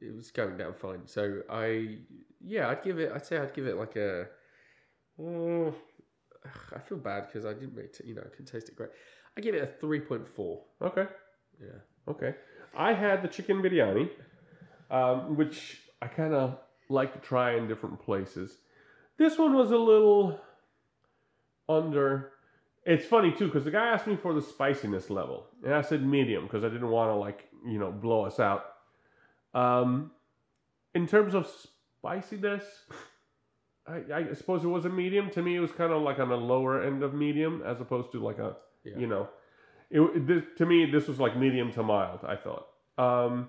it was going down fine. So I, yeah, I'd give it. I'd say I'd give it like a. Oh, I feel bad because I didn't really, t- you know, I couldn't taste it great. I give it a three point four. Okay, Yeah. okay. I had the chicken biryani, um, which I kind of like to try in different places. This one was a little under. It's funny too because the guy asked me for the spiciness level, and I said medium because I didn't want to like you know blow us out. Um, in terms of spiciness, I, I suppose it was a medium. To me, it was kind of like on the lower end of medium as opposed to like a Yeah. you know. It, this, to me, this was like medium to mild. I thought um,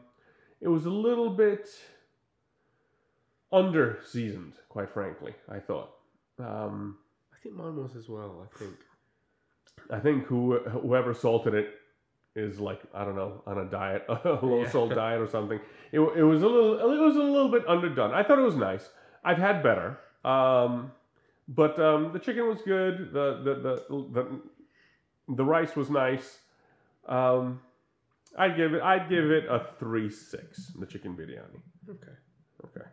it was a little bit under seasoned, quite frankly. I thought. Um, I think mine was as well. I think. I think who whoever salted it is like I don't know on a diet, [laughs] a low Yeah. salt diet or something. [laughs] It, it was a little it was a little bit underdone. I thought it was nice. I've had better, um, but um, the chicken was good. The the the the, the rice was nice. Um, I'd give it I'd give it a three six. The chicken biryani. Okay. Okay.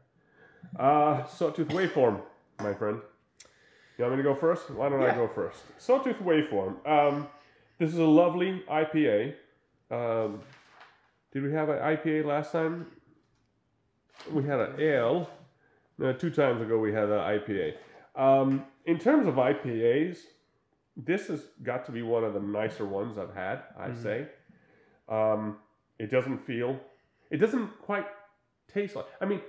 Uh, Sawtooth Waveform, my friend. You want me to go first? Why don't I go first? Sawtooth Waveform. Um, this is a lovely IPA. Um, did we have an IPA last time? We had an ale. No, two times ago we had an IPA. Um, in terms of IPAs, this has got to be one of the nicer ones I've had. I'd Mhm. say. Um, it doesn't feel. It doesn't quite taste like. I mean,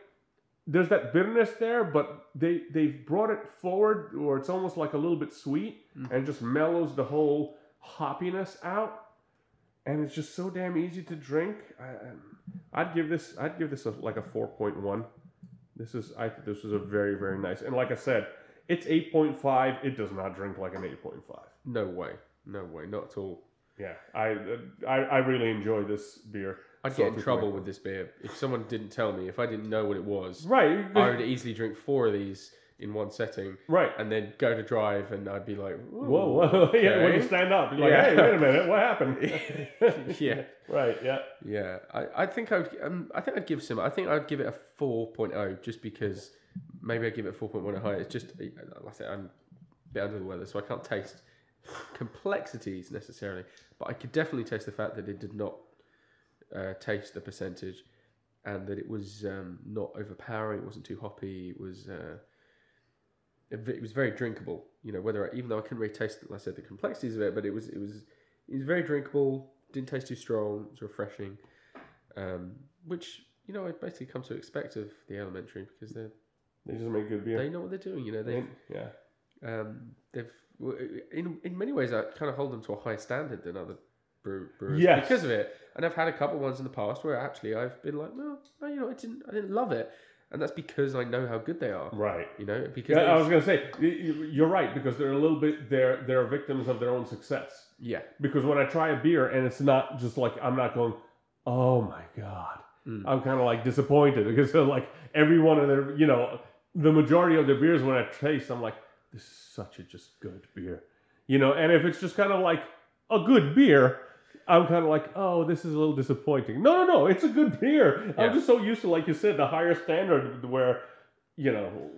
there's that bitterness there, but they they've brought it forward, or it's almost like a little bit sweet, Mm. and just mellows the whole hoppiness out, and it's just so damn easy to drink. I, I'd give this I'd give this a, like a four point one. This is I this is a very very nice, and like I said, it's eight point five. It does not drink like an eight point five. No way. No way. Not at all. Yeah, I, I I really enjoy this beer. I'd get in trouble with this beer if someone didn't tell me. If I didn't know what it was, Right, I would easily drink four of these in one setting right. and then go to drive, and I'd be like, Whoa, whoa, [laughs] yeah. When you stand up, you're like, hey, wait a minute, what happened? [laughs] Yeah. [laughs] right. Yeah. Yeah, I, I think I would. Um, I think I'd give some. I think I'd give it a four oh, just because maybe I'd give it a four point one higher. It's just like I said, I'm a bit under the weather, so I can't taste complexities necessarily. But I could definitely taste the fact that it did not uh, taste the percentage, and that it was um, not overpowering. It wasn't too hoppy. It was. Uh, it was very drinkable, you know. Whether I, even though I couldn't really taste, like I said, the complexities of it, but it was it was it was very drinkable. Didn't taste too strong. It was refreshing, um, which you know I basically come to expect of the Alementary because they They just make good beer. they know what they're doing. You know they yeah. um, they've in in many ways I kind of hold them to a higher standard than other brew, brewers Yes. because of it. And I've had a couple ones in the past where actually I've been like, well, no, you know, I didn't I didn't love it, and that's because I know how good they are. Right. You know, because Yeah, I was gonna say y- y- you're right because they're a little bit they're they're victims of their own success. yeah, Because when I try a beer and it's not just like I'm not going, oh my god, Mm. I'm kind of like disappointed because they're like every one of their you know the majority of their beers when I taste I'm like this is such a just good beer, you know. And if it's just kind of like a good beer. I'm kind of like, oh, this is a little disappointing. No, no, no, it's a good beer. I'm just so used to, like you said, the higher standard where, you know,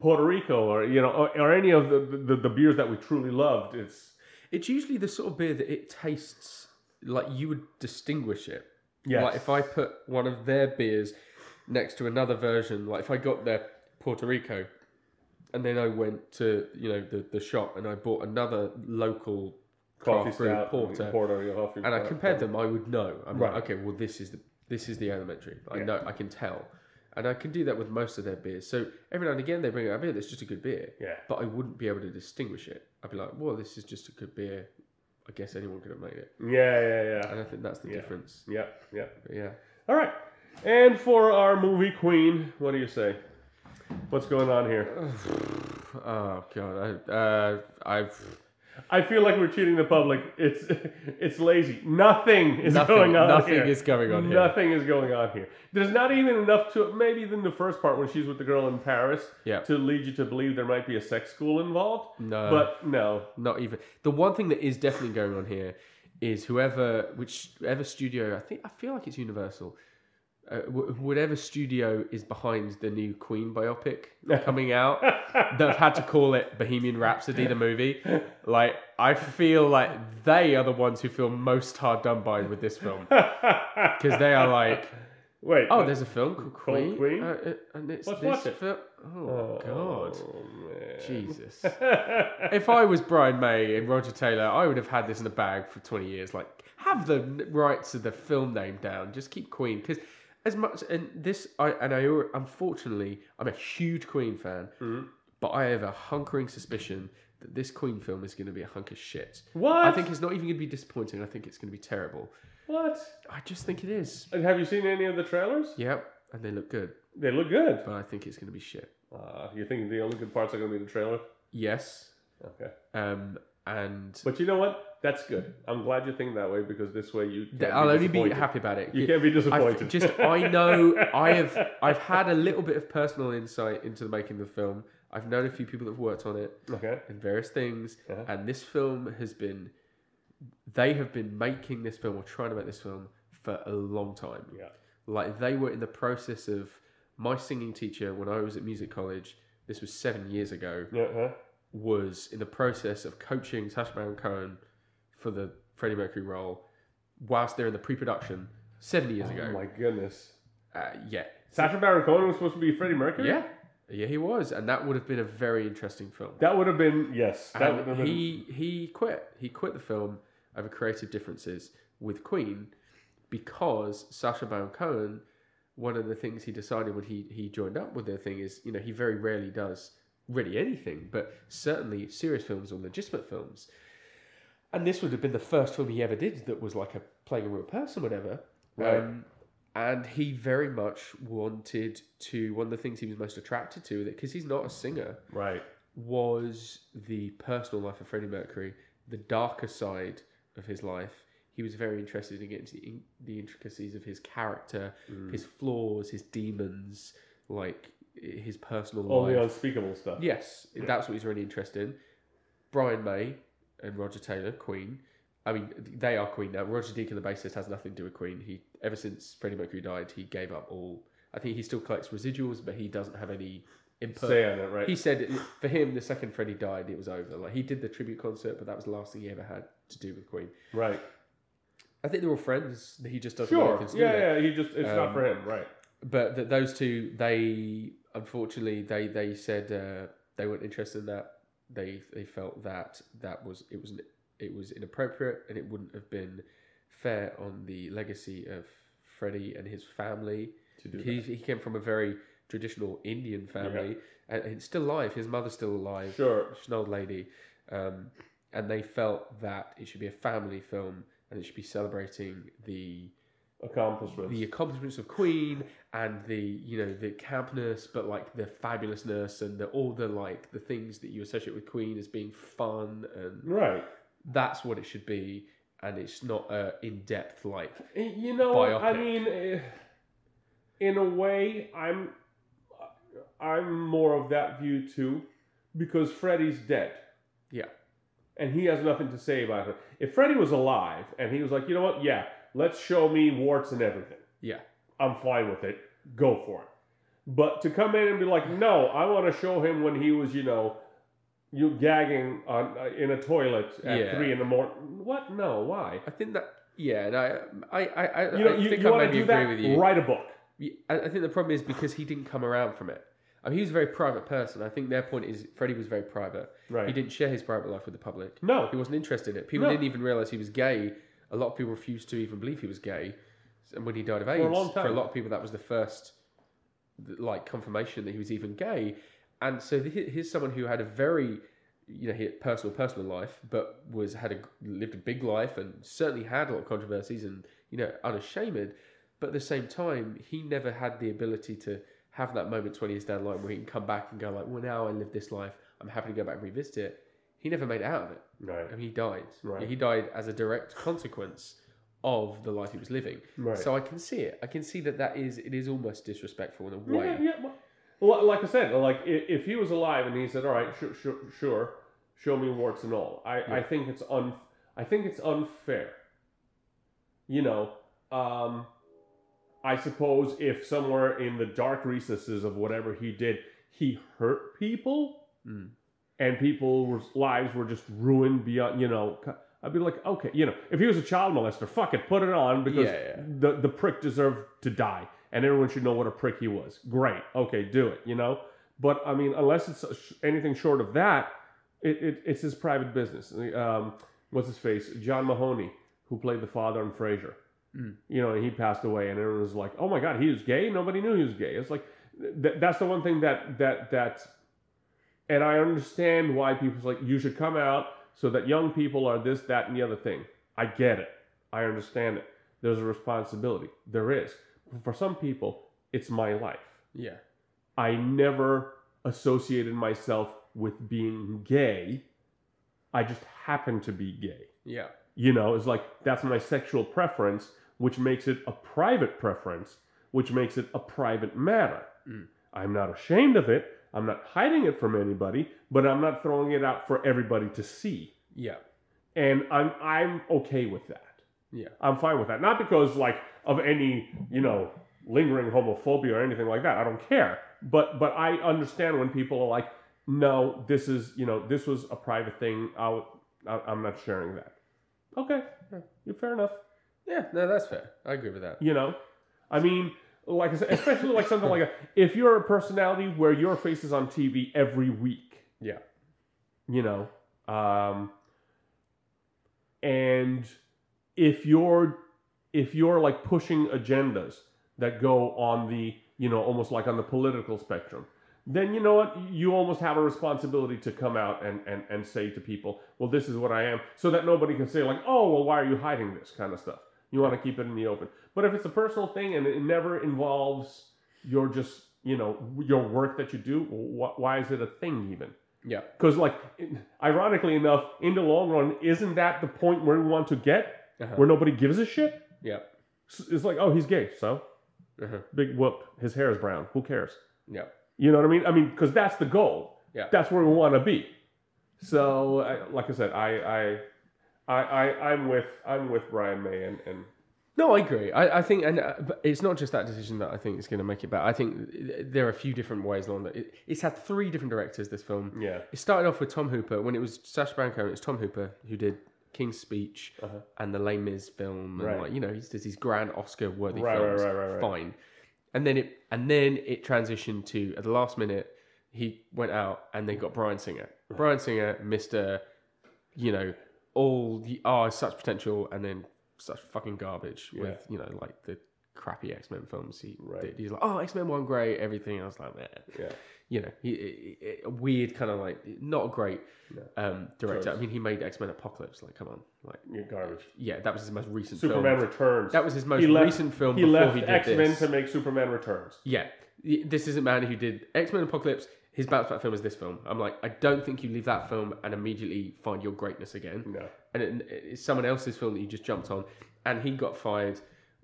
Puerto Rico or you know or, or any of the, the the beers that we truly loved. It's it's usually the sort of beer that it tastes like you would distinguish it. yes, Like if I put one of their beers next to another version, like if I got their Puerto Rico, and then I went to you know the, the shop and I bought another local coffee craft brew porter, porter, and I compared them, I would know. I'm Right. like, okay, well this is the this is the Alementary. I Yeah. know, I can tell, and I can do that with most of their beers. So every now and again they bring out a beer that's just a good beer, Yeah, but I wouldn't be able to distinguish it. I'd be like, well, this is just a good beer. I guess anyone could have made it, yeah, yeah, yeah, and I think that's the Yeah. difference. yeah, yeah. But yeah. All right, and for our movie queen, what do you say? What's going on here? [sighs] Oh god, I, uh, I've I feel like we're cheating the public. It's [laughs] it's lazy. Nothing is nothing, going on nothing here. is going on here. Nothing is going on here. There's not even enough to maybe in the first part when she's with the girl in Paris Yeah. to lead you to believe there might be a sex school involved. No, But no. not even. The one thing that is definitely going on here is whoever, whichever studio, I think, I feel like it's Universal. Uh, wh- whatever studio is behind the new Queen biopic [laughs] coming out, they've had to call it Bohemian Rhapsody, the movie. Like, I feel like they are the ones who feel most hard done by with this film [laughs] because they are like, Wait. oh, there's a film called Queen, Queen? Uh, uh, and it's Let's this it. fil- Oh, god. man. Jesus. [laughs] if I was Brian May and Roger Taylor, I would have had this in a bag for 20 years. Like, have the rights of the film name down. Just keep Queen. Because as much, and this, I and I, unfortunately, I'm a huge Queen fan, Mhm. but I have a hunkering suspicion that this Queen film is going to be a hunk of shit. What? I think it's not even going to be disappointing. I think it's going to be terrible. What? I just think it is. And have you seen any of the trailers? Yep. And they look good, They look good. but I think it's going to be shit. Uh, you think the only good parts are going to be the trailer? Yes. Okay. Um, and But you know what? That's good. I'm glad you think that way because this way you. Can't I'll only be happy about it. You can't be I disappointed. just I know [laughs] I have I've had a little bit of personal insight into the making of the film. I've known a few people that have worked on it okay. and various things, Uh-huh. and this film has been. They have been making this film or trying to make this film for a long time. Yeah. Like they were in the process of my singing teacher when I was at music college. This was seven years ago. Yeah. Huh? Was in the process of coaching Sacha Baron Cohen for the Freddie Mercury role, whilst they're in the pre-production seven years ago. Oh my goodness. Uh, yeah, Sacha Baron Cohen was supposed to be Freddie Mercury. yeah, yeah, he was, and that would have been a very interesting film. That would have been yes. That would have been. he he quit. He quit the film over creative differences with Queen because Sacha Baron Cohen. One of the things he decided when he he joined up with their thing is you know he very rarely does really anything, but certainly serious films or legitimate films. And this would have been the first film he ever did that was like a playing a real person, whatever. Right. Um, and he very much wanted to. One of the things he was most attracted to, because he's not a singer, right. was the personal life of Freddie Mercury, the darker side of his life. He was very interested in getting the, in- the intricacies of his character, Mm. his flaws, his demons, like his personal life. All the unspeakable stuff. Yes, that's what he's really interested in. Brian May and Roger Taylor, Queen. I mean, they are Queen now. Roger Deacon, the bassist, has nothing to do with Queen. He ever since Freddie Mercury died, he gave up all. I think he still collects residuals, but he doesn't have any input. Say on it, right? He said for him, the second Freddie died, it was over. Like he did the tribute concert, but that was the last thing he ever had to do with Queen. right. I think they're all friends. He just doesn't Sure. want anything to do with it. Yeah, yeah. He just it's not Um, for him, right? But th- those two, they unfortunately they they said uh, they weren't interested in that. They they felt that that was it was it was inappropriate and it wouldn't have been fair on the legacy of Freddie and his family. To do He, he came from a very traditional Indian family and, and still alive. His mother's still alive. Sure. She's an old lady. Um, and they felt that it should be a family film and it should be celebrating the accomplishments. the accomplishments of Queen and the you know the campness, but like the fabulousness and the all the like the things that you associate with Queen as being fun and right. that's what it should be. And it's not uh, in depth like Eh, You know, what? I mean, eh, in a way, I'm I'm more of that view too, because Freddie's dead. Yeah. And he has nothing to say about it. If Freddie was alive and he was like, you know what, yeah, let's show me warts and everything. yeah I'm fine with it. Go for it. But to come in and be like, no, I want to show him when he was, you know, you gagging on uh, in a toilet at Yeah. three in the morning. What? No, why? I think that yeah and I I I, I, You know, I you, think you I want to maybe do agree that? with you. Write a book. I I think the problem is because he didn't come around from it. I mean, he was a very private person. I think their point is Freddie was very private. Right. He didn't share his private life with the public. No. He wasn't interested in it. People No. didn't even realize he was gay. A lot of people refused to even believe he was gay. And when he died of AIDS, a long for a lot of people, that was the first like confirmation that he was even gay. And so he- here's someone who had a very, you know, he had personal personal life, but was had a lived a big life and certainly had a lot of controversies and you know unashamed. But at the same time, he never had the ability to have that moment 20 years down the line where he can come back and go like, well, now I live this life. I'm happy to go back and revisit it. He never made it out of it. Right. And he died. Right. He died as a direct consequence of the life he was living. Right. So I can see it. I can see that that is it is almost disrespectful in a way. yeah. Well, well, like I said, like if he was alive and he said, "All right, sure, sure, sure show me warts and all," I, I think it's un, I think it's unfair. You know, um, I suppose if somewhere in the dark recesses of whatever he did, he hurt people, Mm. And people's lives were just ruined beyond. You know, I'd be like, okay, you know, if he was a child molester, fuck it, put it on because Yeah, yeah. the the prick deserved to die, and everyone should know what a prick he was. Great, okay, do it. You know, but I mean, unless it's anything short of that, it, it it's his private business. Um, what's his face? John Mahoney, who played the father in Frasier. Mm. You know, and he passed away, and everyone was like, "Oh my God, he was gay." Nobody knew he was gay. It's like th- that's the one thing that that that, and I understand why people's like, "You should come out so that young people are this, that, and the other thing." I get it. I understand it. There's a responsibility. There is. For some people, it's my life. Yeah. I never associated myself with being gay I just happen to be gay. Yeah. You know, it's like that's my sexual preference, which makes it a private preference, which makes it a private matter. Mm. I'm not ashamed of it. I'm not hiding it from anybody, but I'm not throwing it out for everybody to see. Yeah. And I'm I'm okay with that. Yeah. I'm fine with that. Not because like of any, you know, lingering homophobia or anything like that. I don't care. But but I understand when people are like, no, this is you know this was a private thing. I- I'm not sharing that. Okay, yeah, fair enough. Yeah. No, that's fair. I agree with that. You know, I mean, like I said, especially like something like a, if you're a personality where your face is on TV every week, Yeah. you know, um, and if you're if you're like pushing agendas that go on the you know almost like on the political spectrum then you know what? You almost have a responsibility to come out and, and, and say to people well this is what i am so that nobody can say like oh well why are you hiding this? kind of stuff you want to keep it in the open but if it's a personal thing and it never involves your just you know your work that you do wh- why is it a thing even Yeah. because, like, ironically enough, in the long run, isn't that the point where we want to get, Uh-huh. where nobody gives a shit? Yeah. It's like, oh, he's gay, so Uh-huh. big whoop. His hair is brown. Who cares? Yeah. You know what I mean? I mean, because that's the goal. Yeah. That's where we want to be. So, I, like I said, I, I, I, I, I'm with, I'm with Brian May, and, and No, I agree. I, I think, and uh, but it's not just that decision that I think is going to make it better. I think there are a few different ways along that. It, it's had three different directors. This film. yeah, It started off with Tom Hooper when it was Sacha Baron Cohen. It's Tom Hooper who did King's Speech Uh-huh. and the Les Mis film, and Right. like you know, he does these grand Oscar-worthy Right, films. right. Fine, and then it and then it transitioned to at the last minute he went out and they got Bryan Singer. Bryan Singer, Mister, you know, all the oh such potential, and then such fucking garbage with you know like the crappy X Men films he Right. did. He's like, oh X Men one great, everything. I was like, man yeah, you know, he, he- he- a weird kind of like not a great No. um, director. Choice. I mean, he made X Men Apocalypse. Like, come on, like you're garbage. yeah, that was his most recent Superman film. Returns. That was his most he left, recent film He before left he did X Men this. to make Superman Returns. Yeah, Y- this is a man who did X Men Apocalypse. His bounce back film is this film. I'm like, I don't think you leave that film and immediately find your greatness again. No, And it, it's someone else's film that you just jumped on, and he got fired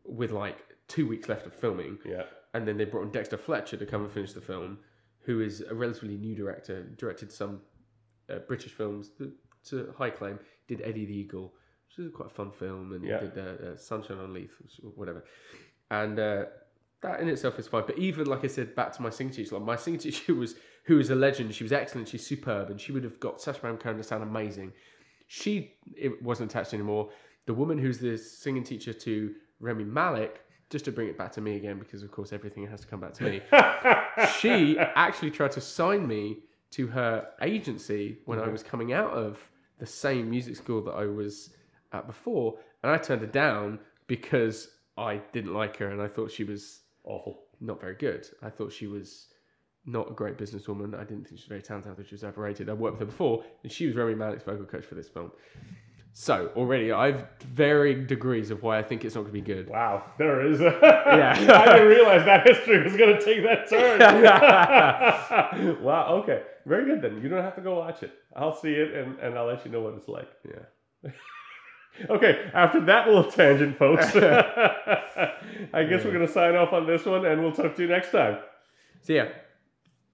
with like two weeks left of filming. yeah, and then they brought in Dexter Fletcher to come and finish the film, who is a relatively new director, directed some uh, British films to, to high claim. Did Eddie the Eagle, which is quite a fun film, and Yeah. did uh, uh, Sunshine on Leith, whatever. And uh, that in itself is fine. But even like I said, back to my singing teacher, like my singing [laughs] teacher was who is a legend. She was excellent. She's superb, and she would have got Sacha Baron Cohen to sound amazing. She it wasn't attached anymore. The woman who's the singing teacher to Rami Malek, just to bring it back to me again, because of course everything has to come back to me. [laughs] she actually tried to sign me to her agency when I mm-hmm. was coming out of the same music school that I was at before, and I turned her down because I didn't like her and I thought she was awful. not very good. I thought she was not a great businesswoman. I didn't think she was very talented. I thought she was overrated. I worked with her before, and she was Rami Malek's vocal coach for this film. So already, I've varying degrees of why I think it's not going to be good. Wow, there is. A Yeah. [laughs] I didn't realize that history was going to take that turn. [laughs] wow. Okay. Very good then. You don't have to go watch it. I'll see it and, and I'll let you know what it's like. Yeah. [laughs] Okay. After that little tangent, folks, I guess we're going to sign off on this one and we'll talk to you next time. See yeah,